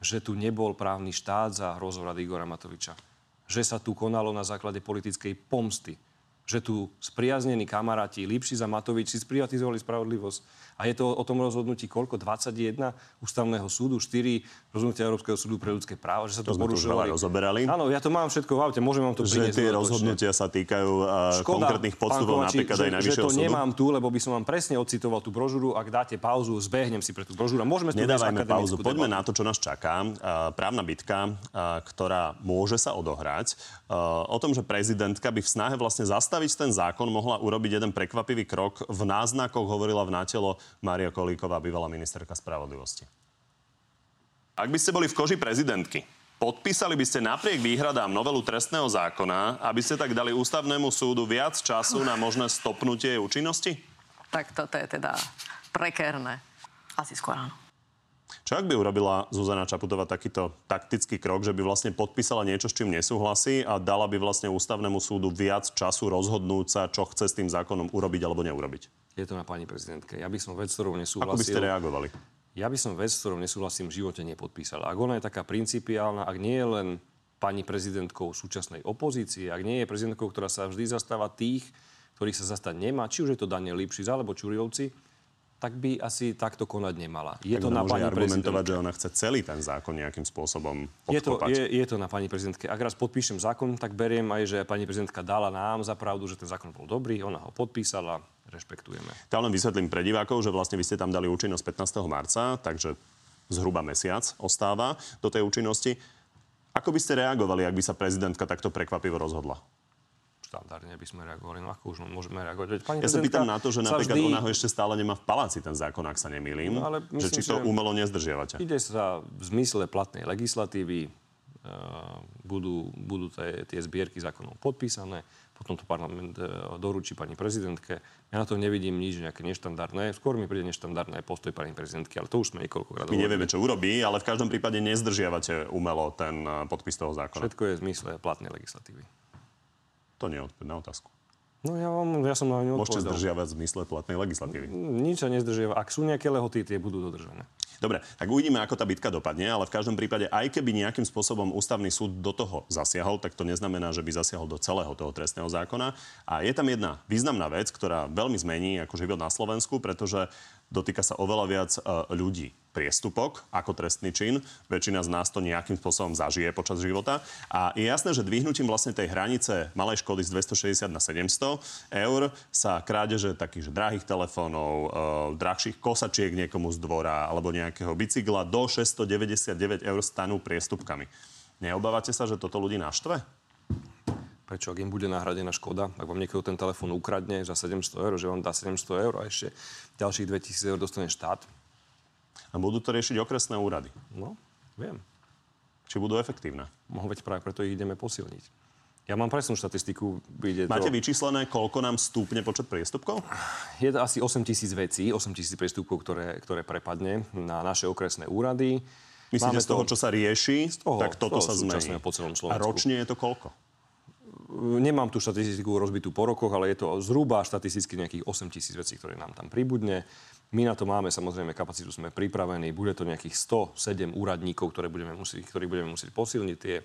že tu nebol právny štát za rozvrad Igora Matoviča že sa tu konalo na základe politickej pomsty. Že tu spriaznení kamaráti Lipši za Matovič si sprivatizovali spravodlivosť a je to o tom rozhodnutí koľko? 21 ústavného súdu, 4 rozhodnutia Európskeho súdu pre ľudské práva, že sa to, to porušovali. rozoberali. Áno, ja to mám všetko v aute, môžem vám to priniesť. Že tie rozhodnutia sa týkajú uh, Škoda, konkrétnych postupov, napríklad že, aj Najvyššieho súdu. Že to nemám tu, lebo by som vám presne ocitoval tú brožúru. Ak dáte pauzu, zbehnem si pre tú brožúru. Môžeme Nedávajme pauzu. Poďme na to, čo nás čaká. Uh, právna bitka, uh, ktorá môže sa odohrať. Uh, o tom, že prezidentka by v snahe vlastne zastaviť ten zákon mohla urobiť jeden prekvapivý krok. V náznakoch hovorila v nátelo Mária Kolíková, bývalá ministerka spravodlivosti. Ak by ste boli v koži prezidentky, podpísali by ste napriek výhradám novelu trestného zákona, aby ste tak dali ústavnému súdu viac času na možné stopnutie účinnosti? Tak toto je teda prekérne. Asi skôr áno. Čo ak by urobila Zuzana Čaputová takýto taktický krok, že by vlastne podpísala niečo, s čím nesúhlasí a dala by vlastne ústavnému súdu viac času rozhodnúť sa, čo chce s tým zákonom urobiť alebo neurobiť? Je to na pani prezidentke. Ja by som vec, ktorou nesúhlasil... Ako by ste reagovali? Ja by som vec, ktorou nesúhlasím, v živote nepodpísal. Ak ona je taká principiálna, ak nie je len pani prezidentkou súčasnej opozície, ak nie je prezidentkou, ktorá sa vždy zastáva tých, ktorých sa zastať nemá, či už je to Daniel Lipšic alebo Čurilovci, tak by asi takto konať nemala. Je tak to na pani argumentovať, že ona chce celý ten zákon nejakým spôsobom podkopať. Je to, je, je to na pani prezidentke. Ak raz podpíšem zákon, tak beriem aj, že pani prezidentka dala nám za pravdu, že ten zákon bol dobrý, ona ho podpísala, rešpektujeme. Ja len vysvetlím pre divákov, že vlastne vy ste tam dali účinnosť 15. marca, takže zhruba mesiac ostáva do tej účinnosti. Ako by ste reagovali, ak by sa prezidentka takto prekvapivo rozhodla? štandardne by sme reagovali. No ako už môžeme reagovať? Pani ja sa pýtam na to, že napríklad vždy... ona ho ešte stále nemá v paláci ten zákon, ak sa nemýlim. No, ale myslím, že či to umelo nezdržiavate. Ide sa v zmysle platnej legislatívy, budú, budú tie, tie zbierky zákonov podpísané, potom to parlament uh, doručí pani prezidentke. Ja na to nevidím nič nejaké neštandardné. Skôr mi príde neštandardné postoj pani prezidentky, ale to už sme niekoľkokrát My nevieme, čo urobí, ale v každom prípade nezdržiavate umelo ten uh, podpis toho zákona. Všetko je v zmysle platnej legislatívy. To nie je odpoveď na otázku. No ja, vám, ja som na ňu Môžete zdržiavať v zmysle platnej legislatívy. Nič sa nezdržiava. Ak sú nejaké lehoty, tie budú dodržané. Dobre, tak uvidíme, ako tá bitka dopadne, ale v každom prípade, aj keby nejakým spôsobom ústavný súd do toho zasiahol, tak to neznamená, že by zasiahol do celého toho trestného zákona. A je tam jedna významná vec, ktorá veľmi zmení ako život na Slovensku, pretože dotýka sa oveľa viac e, ľudí priestupok ako trestný čin. Väčšina z nás to nejakým spôsobom zažije počas života. A je jasné, že dvihnutím vlastne tej hranice malej škody z 260 na 700 eur sa krádeže takých drahých telefónov, e, drahších kosačiek niekomu z dvora alebo nejakého bicykla do 699 eur stanú priestupkami. Neobávate sa, že toto ľudí naštve? Prečo, ak im bude nahradená škoda, ak vám niekto ten telefón ukradne za 700 eur, že vám dá 700 eur a ešte ďalších 2000 eur dostane štát? A budú to riešiť okresné úrady? No, viem. Či budú efektívne? No, veď práve preto ich ideme posilniť. Ja mám presnú štatistiku. Máte to... vyčíslené, koľko nám stúpne počet priestupkov? Je to asi 8 tisíc vecí, 8 tisíc priestupkov, ktoré, ktoré prepadne na naše okresné úrady. Myslíte Máme z toho, čo sa rieši, z toho, tak toto toho sa zmení. Po celom Slovensku. A ročne je to koľko? Nemám tú štatistiku rozbitú po rokoch, ale je to zhruba štatisticky nejakých 8 tisíc vecí, ktoré nám tam pribudne. My na to máme samozrejme kapacitu, sme pripravení. Bude to nejakých 107 úradníkov, ktoré budeme musieť, ktorých budeme musieť posilniť. Tie,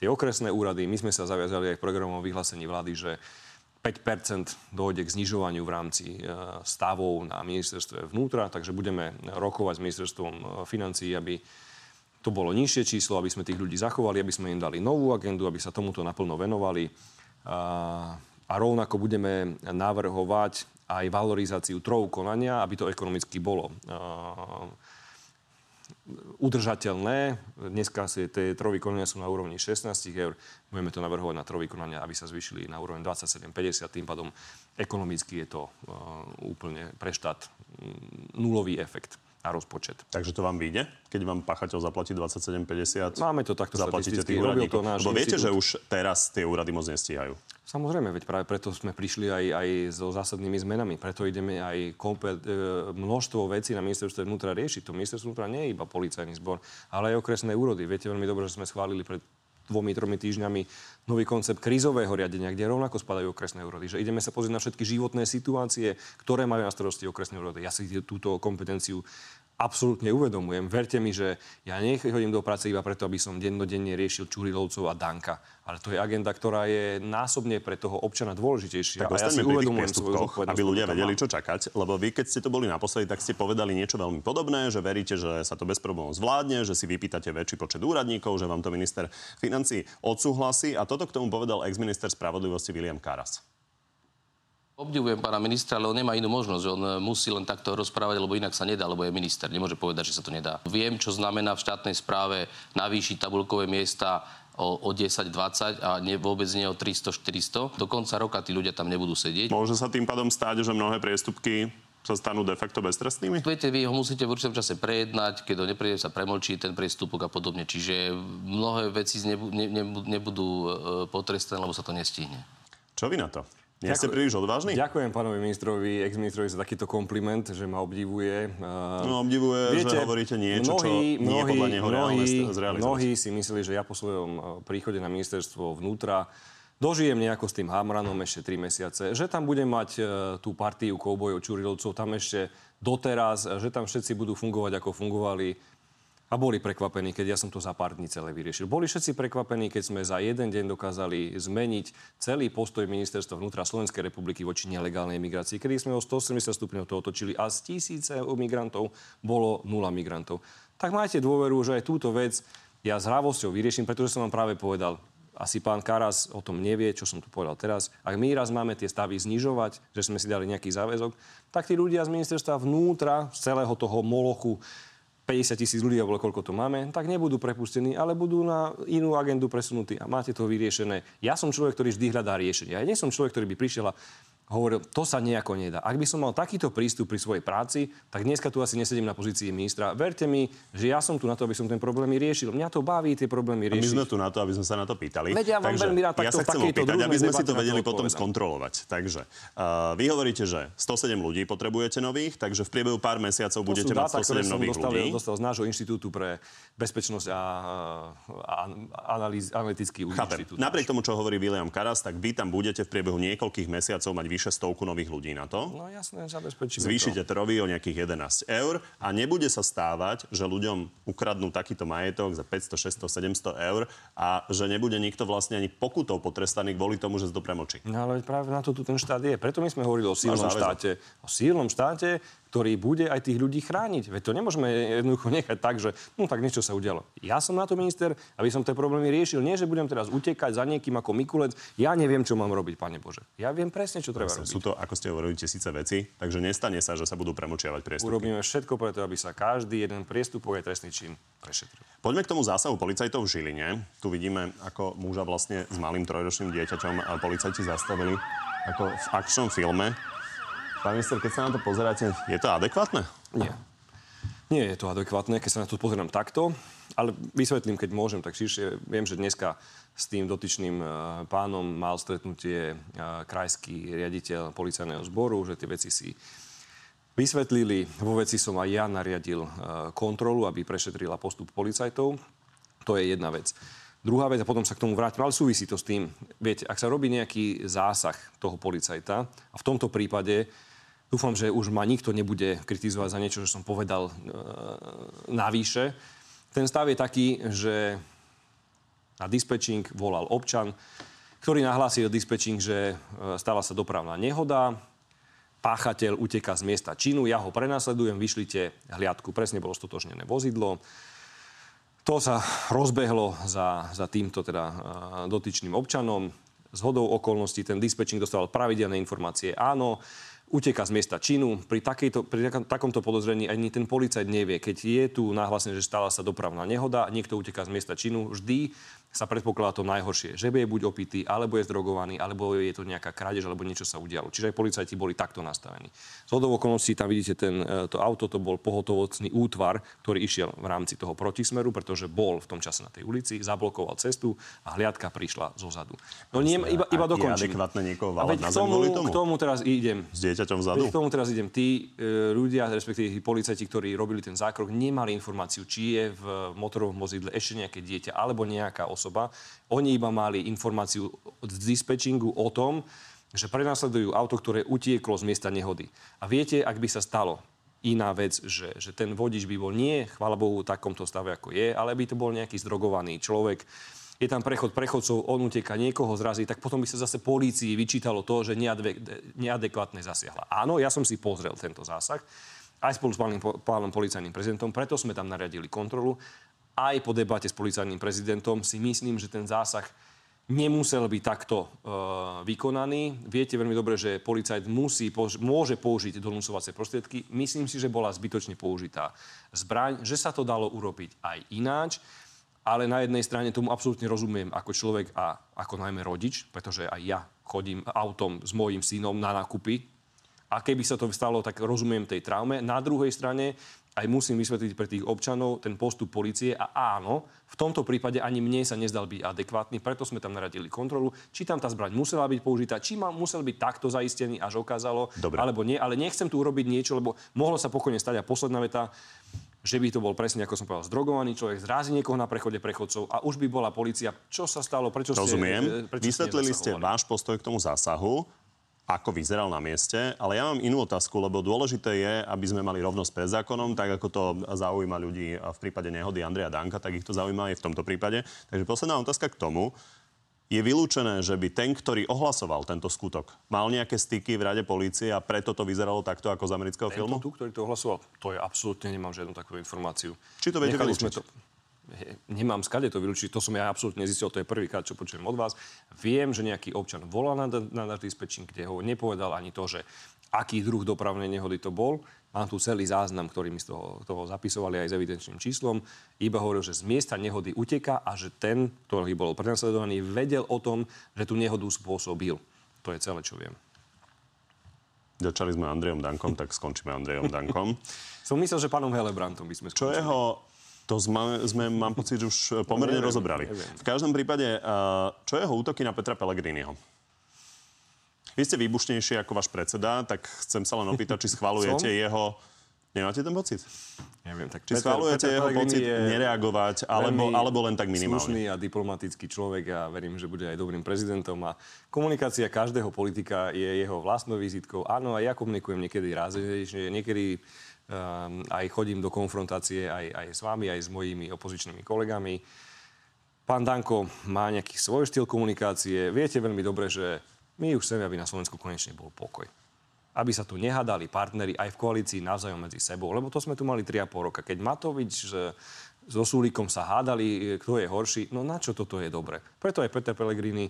tie okresné úrady, my sme sa zaviazali aj v programovom vyhlásení vlády, že 5% dojde k znižovaniu v rámci e, stavov na ministerstve vnútra, takže budeme rokovať s ministerstvom e, financií, aby to bolo nižšie číslo, aby sme tých ľudí zachovali, aby sme im dali novú agendu, aby sa tomuto naplno venovali. A, a rovnako budeme navrhovať aj valorizáciu trov konania, aby to ekonomicky bolo udržateľné. Dneska si tie trovy konania sú na úrovni 16 eur. Budeme to navrhovať na trovy konania, aby sa zvýšili na úroveň 27,50. Tým pádom ekonomicky je to uh, úplne pre štát nulový efekt na rozpočet. Takže to vám vyjde, keď vám pachateľ zaplatí 27,50? Máme to takto zaplatíte tých úradníkov. To náš Lebo viete, že už teraz tie úrady moc nestíhajú. Samozrejme, veď práve preto sme prišli aj, aj so zásadnými zmenami. Preto ideme aj kompet, e, množstvo vecí na ministerstve vnútra riešiť. To ministerstvo vnútra nie je iba policajný zbor, ale aj okresné úrody. Viete veľmi dobre, že sme schválili pred dvomi, tromi týždňami nový koncept krízového riadenia, kde rovnako spadajú okresné úrody. Že ideme sa pozrieť na všetky životné situácie, ktoré majú na starosti okresné úrody. Ja si túto kompetenciu absolútne uvedomujem. Verte mi, že ja nechodím do práce iba preto, aby som dennodenne riešil Čurilovcov a Danka. Ale to je agenda, ktorá je násobne pre toho občana dôležitejšia. Tak a ja si uvedomujem svoju aby ľudia vedeli, čo čakať. Lebo vy, keď ste to boli naposledy, tak ste povedali niečo veľmi podobné, že veríte, že sa to bez problémov zvládne, že si vypýtate väčší počet úradníkov, že vám to minister financí odsúhlasí. A toto k tomu povedal ex-minister spravodlivosti William Karas. Obdivujem pána ministra, ale on nemá inú možnosť. On eh, musí len takto rozprávať, lebo inak sa nedá, lebo je minister. Nemôže povedať, že sa to nedá. Viem, čo znamená v štátnej správe navýšiť tabulkové miesta o, o 10-20 a nie, vôbec nie o 300-400. Do konca roka tí ľudia tam nebudú sedieť. Môže sa tým pádom stáť, že mnohé priestupky sa stanú de facto beztrestnými? Viete, vy ho musíte v určitom čase prejednať, keď ho nepríde, sa premlčí ten priestupok a podobne. Čiže mnohé veci nebudú, nebudú eh, potrestané, lebo sa to nestihne. Čo vy na to? Nie ste príliš odvážni? Ďakujem pánovi ministrovi, ex-ministrovi za takýto kompliment, že ma obdivuje. No obdivuje, Viete, že hovoríte niečo, mnohí, čo nie je podľa neho mnohí, zrealizovať. Mnohí si mysleli, že ja po svojom príchode na ministerstvo vnútra dožijem nejako s tým Hamranom ešte 3 mesiace, že tam budem mať uh, tú partiu koubojov, čurilovcov tam ešte doteraz, že tam všetci budú fungovať, ako fungovali a boli prekvapení, keď ja som to za pár dní celé vyriešil. Boli všetci prekvapení, keď sme za jeden deň dokázali zmeniť celý postoj ministerstva vnútra Slovenskej republiky voči nelegálnej migrácii, kedy sme o 180 stupňov to otočili a z tisíce migrantov bolo nula migrantov. Tak majte dôveru, že aj túto vec ja s hravosťou vyrieším, pretože som vám práve povedal, asi pán Karas o tom nevie, čo som tu povedal teraz. Ak my raz máme tie stavy znižovať, že sme si dali nejaký záväzok, tak tí ľudia z ministerstva vnútra, z celého toho molochu 50 tisíc ľudí, alebo koľko to máme, tak nebudú prepustení, ale budú na inú agendu presunutí a máte to vyriešené. Ja som človek, ktorý vždy hľadá riešenie. Ja nie som človek, ktorý by prišiel a hovoril, to sa nejako nedá. Ak by som mal takýto prístup pri svojej práci, tak dneska tu asi nesedím na pozícii ministra. Verte mi, že ja som tu na to, aby som ten problém riešil. Mňa to baví tie problémy riešiť. A my sme tu na to, aby sme sa na to pýtali. Veď ja vám Takže veľmi rád ja sa chcem opýtať, aby sme si to vedeli potom skontrolovať. Takže uh, vy hovoríte, že 107 ľudí potrebujete nových, takže v priebehu pár mesiacov to budete mať 107 nových dostal, ľudí. dostal z nášho inštitútu pre bezpečnosť a, a analýz, analytický. Napriek tomu, čo hovorí William Karas, tak vy tam budete v priebehu niekoľkých mesiacov mať vyše stovku nových ľudí na to. No jasné, zabezpečíme Zvýšite trovy o nejakých 11 eur a nebude sa stávať, že ľuďom ukradnú takýto majetok za 500, 600, 700 eur a že nebude nikto vlastne ani pokutou potrestaný kvôli tomu, že to premočí. No ale práve na to tu ten štát je. Preto my sme hovorili o sílnom štáte. O sílnom štáte, ktorý bude aj tých ľudí chrániť. Veď to nemôžeme jednoducho nechať tak, že no tak niečo sa udialo. Ja som na to minister, aby som tie problémy riešil. Nie, že budem teraz utekať za niekým ako Mikulec. Ja neviem, čo mám robiť, pane Bože. Ja viem presne, čo treba robiť. Sú to, ako ste hovorili, tisíce veci, takže nestane sa, že sa budú premočiavať priestupky. Urobíme všetko preto, aby sa každý jeden priestupok aj trestný čin prešetril. Poďme k tomu zásahu policajtov v Žiline. Tu vidíme, ako muža vlastne s malým trojročným dieťaťom policajti zastavili ako v akčnom filme. Pán minister, keď sa na to pozeráte, je to adekvátne? Nie. Nie je to adekvátne, keď sa na to pozerám takto, ale vysvetlím, keď môžem, tak širšie. Viem, že dneska s tým dotyčným e, pánom mal stretnutie e, krajský riaditeľ policajného zboru, že tie veci si vysvetlili. Vo veci som aj ja nariadil e, kontrolu, aby prešetrila postup policajtov. To je jedna vec. Druhá vec, a potom sa k tomu vrátim, ale súvisí to s tým. Viete, ak sa robí nejaký zásah toho policajta, a v tomto prípade Dúfam, že už ma nikto nebude kritizovať za niečo, že som povedal e, navýše. Ten stav je taký, že na dispečing volal občan, ktorý nahlásil dispečing, že e, stala sa dopravná nehoda, páchateľ uteká z miesta činu, ja ho prenasledujem, vyšlite hliadku. Presne bolo stotožnené vozidlo. To sa rozbehlo za, za týmto teda e, dotyčným občanom. Z hodou okolností ten dispečing dostal pravidelné informácie. Áno, uteká z miesta činu. Pri, takejto, pri takomto podozrení ani ten policajt nevie, keď je tu nahlásené, že stala sa dopravná nehoda, niekto uteká z miesta činu, vždy sa predpokladá to najhoršie. Že je buď opitý, alebo je zdrogovaný, alebo je to nejaká krádež, alebo niečo sa udialo. Čiže aj policajti boli takto nastavení. Z hodov okolností tam vidíte ten, e, to auto, to bol pohotovocný útvar, ktorý išiel v rámci toho protismeru, pretože bol v tom čase na tej ulici, zablokoval cestu a hliadka prišla zo zadu. No nie, iba, iba dokončím. Je niekoho a veď k tomu, tomu? k tomu teraz idem. S dieťaťom vzadu? K tomu teraz idem. Tí e, ľudia, respektíve tí policajti, ktorí robili ten zákrok, nemali informáciu, či je v motorovom vozidle ešte nejaké dieťa alebo nejaká osoba. Oni iba mali informáciu z dispečingu o tom, že prenasledujú auto, ktoré utieklo z miesta nehody. A viete, ak by sa stalo iná vec, že, že ten vodič by bol nie, chvála Bohu, v takomto stave, ako je, ale by to bol nejaký zdrogovaný človek, je tam prechod prechodcov, on uteká, niekoho zrazí, tak potom by sa zase polícii vyčítalo to, že neadekvátne zasiahla. Áno, ja som si pozrel tento zásah, aj spolu s pánom policajným prezidentom, preto sme tam nariadili kontrolu aj po debate s policajným prezidentom si myslím, že ten zásah nemusel byť takto e, vykonaný. Viete veľmi dobre, že policajt musí, môže použiť donúcovacie prostriedky. Myslím si, že bola zbytočne použitá zbraň, že sa to dalo urobiť aj ináč. Ale na jednej strane tomu absolútne rozumiem ako človek a ako najmä rodič, pretože aj ja chodím autom s mojím synom na nákupy. A keby sa to stalo, tak rozumiem tej traume. Na druhej strane aj musím vysvetliť pre tých občanov ten postup policie a áno, v tomto prípade ani mne sa nezdal byť adekvátny, preto sme tam naradili kontrolu, či tam tá zbraň musela byť použitá, či ma musel byť takto zaistený, až okázalo, Dobre. alebo nie. Ale nechcem tu urobiť niečo, lebo mohlo sa pokojne stať a posledná veta, že by to bol presne, ako som povedal, zdrogovaný človek, zrázi niekoho na prechode prechodcov a už by bola policia. Čo sa stalo? Prečo Rozumiem. ste... Prečo Vysvetlili ste váš postoj k tomu zásahu ako vyzeral na mieste, ale ja mám inú otázku, lebo dôležité je, aby sme mali rovnosť pred zákonom, tak ako to zaujíma ľudí v prípade nehody Andreja Danka, tak ich to zaujíma aj v tomto prípade. Takže posledná otázka k tomu. Je vylúčené, že by ten, ktorý ohlasoval tento skutok, mal nejaké styky v rade polície a preto to vyzeralo takto ako z amerického tento filmu? Tu, ktorý to ohlasoval, to je absolútne, nemám žiadnu takú informáciu. Či to viete Nechali vylúčiť? to, nemám skade to vylúčiť, to som ja absolútne zistil, to je prvýkrát, čo počujem od vás. Viem, že nejaký občan volal na, na náš dispečing, kde ho nepovedal ani to, že aký druh dopravnej nehody to bol. Mám tu celý záznam, ktorý mi z toho, toho zapisovali aj s evidenčným číslom. Iba hovoril, že z miesta nehody uteka a že ten, ktorý bol prenasledovaný, vedel o tom, že tú nehodu spôsobil. To je celé, čo viem. Začali sme Andrejom Dankom, tak skončíme Andrejom Dankom. (laughs) som myslel, že pánom Helebrantom by sme skončili. Čo jeho to sme, sme, mám pocit, že už pomerne neviem, rozobrali. Neviem. V každom prípade, čo jeho útoky na Petra Pellegriniho? Vy ste výbušnejší ako váš predseda, tak chcem sa len opýtať, či (laughs) schvalujete jeho... Nemáte ten pocit? Neviem, tak Či Peter, schvalujete Peter jeho pocit nereagovať, alebo, alebo len tak minimálne? slušný a diplomatický človek a verím, že bude aj dobrým prezidentom. A komunikácia každého politika je jeho vlastnou vizitkou. Áno, aj ja komunikujem niekedy rázejšie, niekedy aj chodím do konfrontácie aj, aj s vami, aj s mojimi opozičnými kolegami. Pán Danko má nejaký svoj štýl komunikácie. Viete veľmi dobre, že my už chceme, aby na Slovensku konečne bol pokoj. aby sa tu nehadali partnery aj v koalícii navzájom medzi sebou. Lebo to sme tu mali 3,5 roka. Keď Matovič so Sulíkom sa hádali, kto je horší, no na čo toto je dobre? Preto aj Peter Pellegrini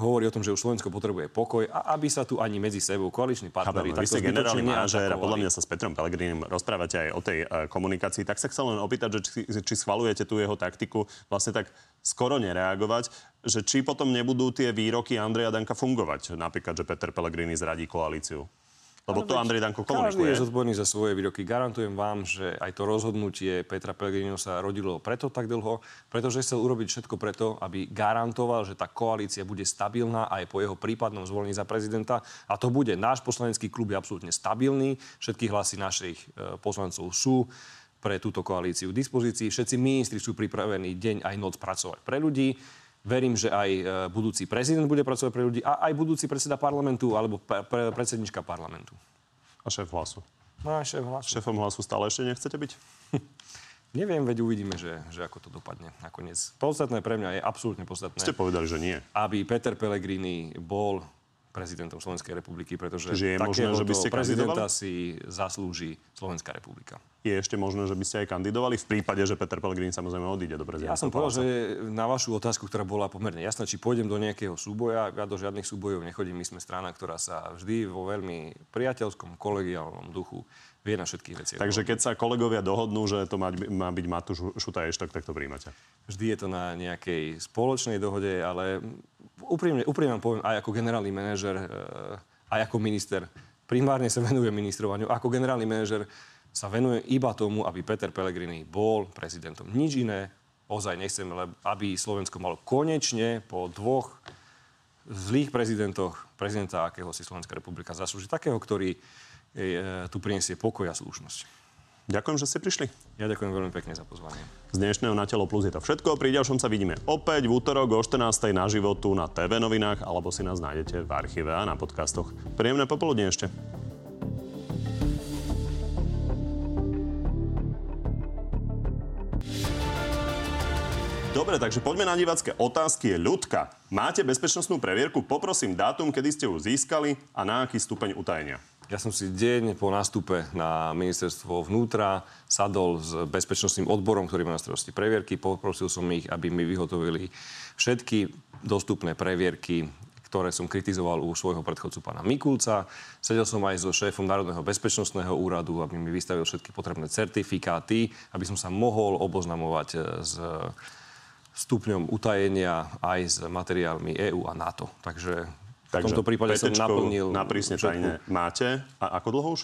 hovorí o tom, že už Slovensko potrebuje pokoj a aby sa tu ani medzi sebou koaliční partneri takto ste generálny manažér a podľa mňa sa s Petrom Pellegrinim rozprávate aj o tej uh, komunikácii. Tak sa chcel len opýtať, že či, či schvalujete tú jeho taktiku vlastne tak skoro nereagovať, že či potom nebudú tie výroky Andreja Danka fungovať. Napríklad, že Peter Pellegrini zradí koalíciu. Lebo to Andrej Danko komunikuje. Každý je zodpovedný za svoje výroky. Garantujem vám, že aj to rozhodnutie Petra Pellegriniho sa rodilo preto tak dlho, pretože chcel urobiť všetko preto, aby garantoval, že tá koalícia bude stabilná aj po jeho prípadnom zvolení za prezidenta. A to bude. Náš poslanecký klub je absolútne stabilný. Všetky hlasy našich e, poslancov sú pre túto koalíciu v dispozícii. Všetci ministri sú pripravení deň aj noc pracovať pre ľudí. Verím, že aj e, budúci prezident bude pracovať pre ľudí a aj budúci predseda parlamentu alebo pre, predsednička parlamentu. A šéf hlasu? No a šéf hlasu. Šéfom hlasu stále ešte nechcete byť? (laughs) Neviem, veď uvidíme, že, že ako to dopadne nakoniec. Podstatné pre mňa je absolútne podstatné. Ste povedali, že nie. Aby Peter Pellegrini bol prezidentom Slovenskej republiky, pretože Čiže je možné, že by ste prezidenta si zaslúži Slovenská republika. Je ešte možné, že by ste aj kandidovali v prípade, že Peter Pellegrini samozrejme odíde do prezidenta? Ja som povedal, že na vašu otázku, ktorá bola pomerne jasná, či pôjdem do nejakého súboja, ja do žiadnych súbojov nechodím. My sme strana, ktorá sa vždy vo veľmi priateľskom, kolegiálnom duchu vie na všetkých veciach. Takže keď sa kolegovia dohodnú, že to má, má byť Matúš Šuta Eštok, tak to príjmate? Vždy je to na nejakej spoločnej dohode, ale úprimne, úprimne poviem, aj ako generálny manažer, eh, aj ako minister, primárne sa venuje ministrovaniu. Ako generálny manažer sa venuje iba tomu, aby Peter Pellegrini bol prezidentom. Nič iné ozaj nechcem, aby Slovensko malo konečne po dvoch zlých prezidentoch prezidenta, akého si Slovenská republika zaslúži. Takého, ktorý tu priniesie pokoj a slušnosť. Ďakujem, že ste prišli. Ja ďakujem veľmi pekne za pozvanie. Z dnešného Na telo plus je to všetko. Pri ďalšom sa vidíme opäť v útorok o 14. na životu na TV novinách alebo si nás nájdete v archíve a na podcastoch. Príjemné popoludne ešte. Dobre, takže poďme na divacké otázky. Je ľudka. Máte bezpečnostnú previerku? Poprosím dátum, kedy ste ju získali a na aký stupeň utajenia. Ja som si deň po nástupe na ministerstvo vnútra sadol s bezpečnostným odborom, ktorý má na starosti previerky. Poprosil som ich, aby mi vyhotovili všetky dostupné previerky, ktoré som kritizoval u svojho predchodcu pána Mikulca. Sedel som aj so šéfom Národného bezpečnostného úradu, aby mi vystavil všetky potrebné certifikáty, aby som sa mohol oboznamovať e, s stupňom utajenia aj s materiálmi EÚ a NATO. Takže Takže v tomto prípade som naplnil... na prísne tajne máte. A ako dlho už?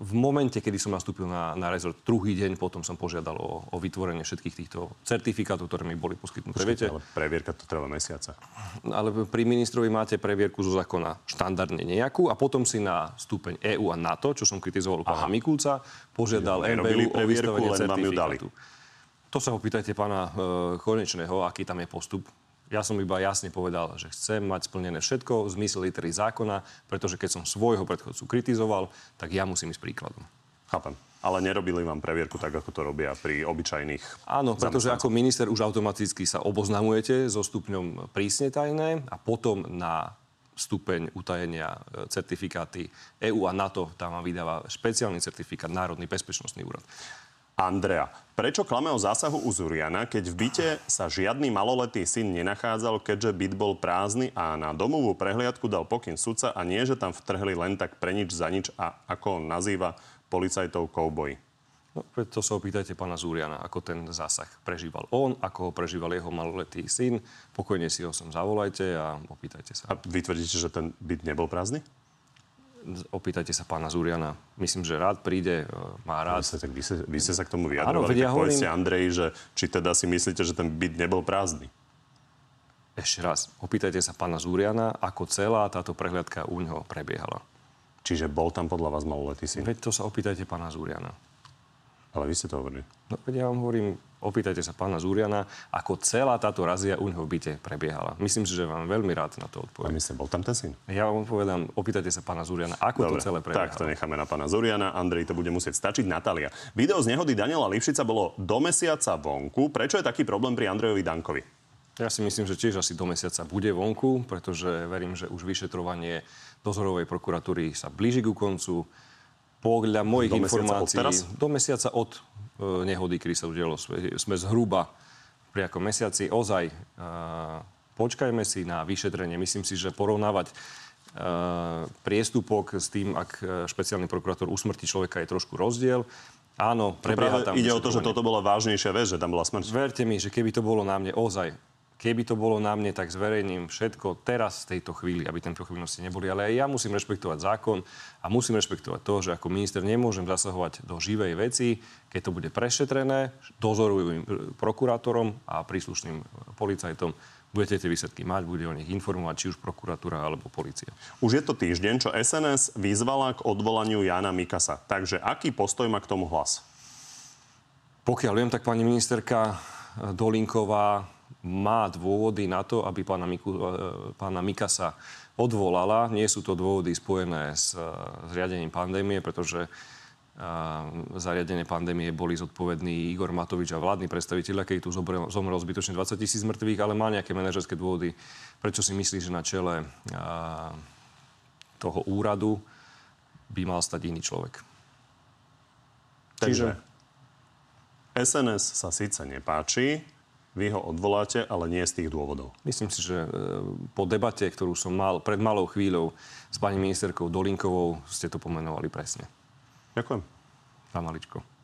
V momente, kedy som nastúpil na, na rezort, druhý deň potom som požiadal o, o vytvorenie všetkých týchto certifikátov, ktoré mi boli poskytnuté. Počkejte, Viete? Ale previerka to trvá mesiaca. Ale pri ministrovi máte previerku zo zákona štandardne nejakú a potom si na stupeň EÚ a NATO, čo som kritizoval pána Mikulca, požiadal MBU o vystavenie certifikátu. To sa opýtajte pána e, Konečného, aký tam je postup ja som iba jasne povedal, že chcem mať splnené všetko v zmysle litery zákona, pretože keď som svojho predchodcu kritizoval, tak ja musím ísť príkladom. Chápem. Ale nerobili vám previerku tak, ako to robia pri obyčajných Áno, pretože ako minister už automaticky sa oboznamujete so stupňom prísne tajné a potom na stupeň utajenia e, certifikáty EU a NATO, tam vám vydáva špeciálny certifikát Národný bezpečnostný úrad. Andrea, prečo klame o zásahu u Zuriana, keď v byte sa žiadny maloletý syn nenachádzal, keďže byt bol prázdny a na domovú prehliadku dal pokyn sudca a nie, že tam vtrhli len tak pre nič za nič a ako on nazýva policajtov kouboj? No, to sa opýtajte pána Zúriana, ako ten zásah prežíval on, ako ho prežíval jeho maloletý syn. Pokojne si ho som zavolajte a opýtajte sa. A vy tvrdíte, že ten byt nebol prázdny? Opýtajte sa pána Zuriana. Myslím, že rád príde, e, má rád. Vy, tak vy, ste, vy ste sa k tomu vyjadrovali. Áno, tak ja hovorím... Andrej, že či teda si myslíte, že ten byt nebol prázdny. Ešte raz, opýtajte sa pána Zúriana, ako celá táto prehliadka u neho prebiehala. Čiže bol tam podľa vás maloletý syn? Veď to sa opýtajte pána Zúriana. Ale vy ste to hovorili. No, veď ja vám hovorím, opýtajte sa pána Zúriana, ako celá táto razia u neho v byte prebiehala. Myslím si, že vám veľmi rád na to odpoviem. A myslím, bol tam ten syn? Ja vám povedám, opýtajte sa pána Zúriana, ako Dobre, to celé prebiehalo. tak to necháme na pána Zúriana. Andrej, to bude musieť stačiť. Natália. Video z nehody Daniela Lipšica bolo do mesiaca vonku. Prečo je taký problém pri Andrejovi Dankovi? Ja si myslím, že tiež asi do mesiaca bude vonku, pretože verím, že už vyšetrovanie dozorovej prokuratúry sa blíži ku koncu. Podľa mojich do informácií... Od teraz? Do mesiaca od e, nehody, kedy sa udialo. Sme, sme zhruba pri ako mesiaci. Ozaj, e, počkajme si na vyšetrenie. Myslím si, že porovnávať e, priestupok s tým, ak špeciálny prokurátor usmrtí človeka, je trošku rozdiel. Áno, prebieha tam... Ide o to, že toto bola vážnejšia vec, že tam bola smrť. Verte mi, že keby to bolo na mne ozaj Keby to bolo na mne, tak zverejním všetko teraz v tejto chvíli, aby tam pochybnosti neboli. Ale aj ja musím rešpektovať zákon a musím rešpektovať to, že ako minister nemôžem zasahovať do živej veci. Keď to bude prešetrené, dozorujú prokurátorom a príslušným policajtom budete tie výsledky mať, bude o nich informovať či už prokuratúra alebo policia. Už je to týždeň, čo SNS vyzvala k odvolaniu Jana Mikasa. Takže aký postoj má k tomu hlas? Pokiaľ viem, tak pani ministerka Dolinková má dôvody na to, aby pána, Miku, e, pána Mikasa odvolala. Nie sú to dôvody spojené s, e, s riadením pandémie, pretože e, za riadenie pandémie boli zodpovední Igor Matovič a vládni predstaviteľia, keď tu zomrel, zomrel zbytočne 20 tisíc mŕtvych, ale má nejaké manažerské dôvody. Prečo si myslí, že na čele toho úradu by mal stať iný človek? Takže SNS sa síce nepáči, vy ho odvoláte, ale nie z tých dôvodov. Myslím si, že e, po debate, ktorú som mal pred malou chvíľou s pani ministerkou Dolinkovou, ste to pomenovali presne. Ďakujem. Pán Maličko.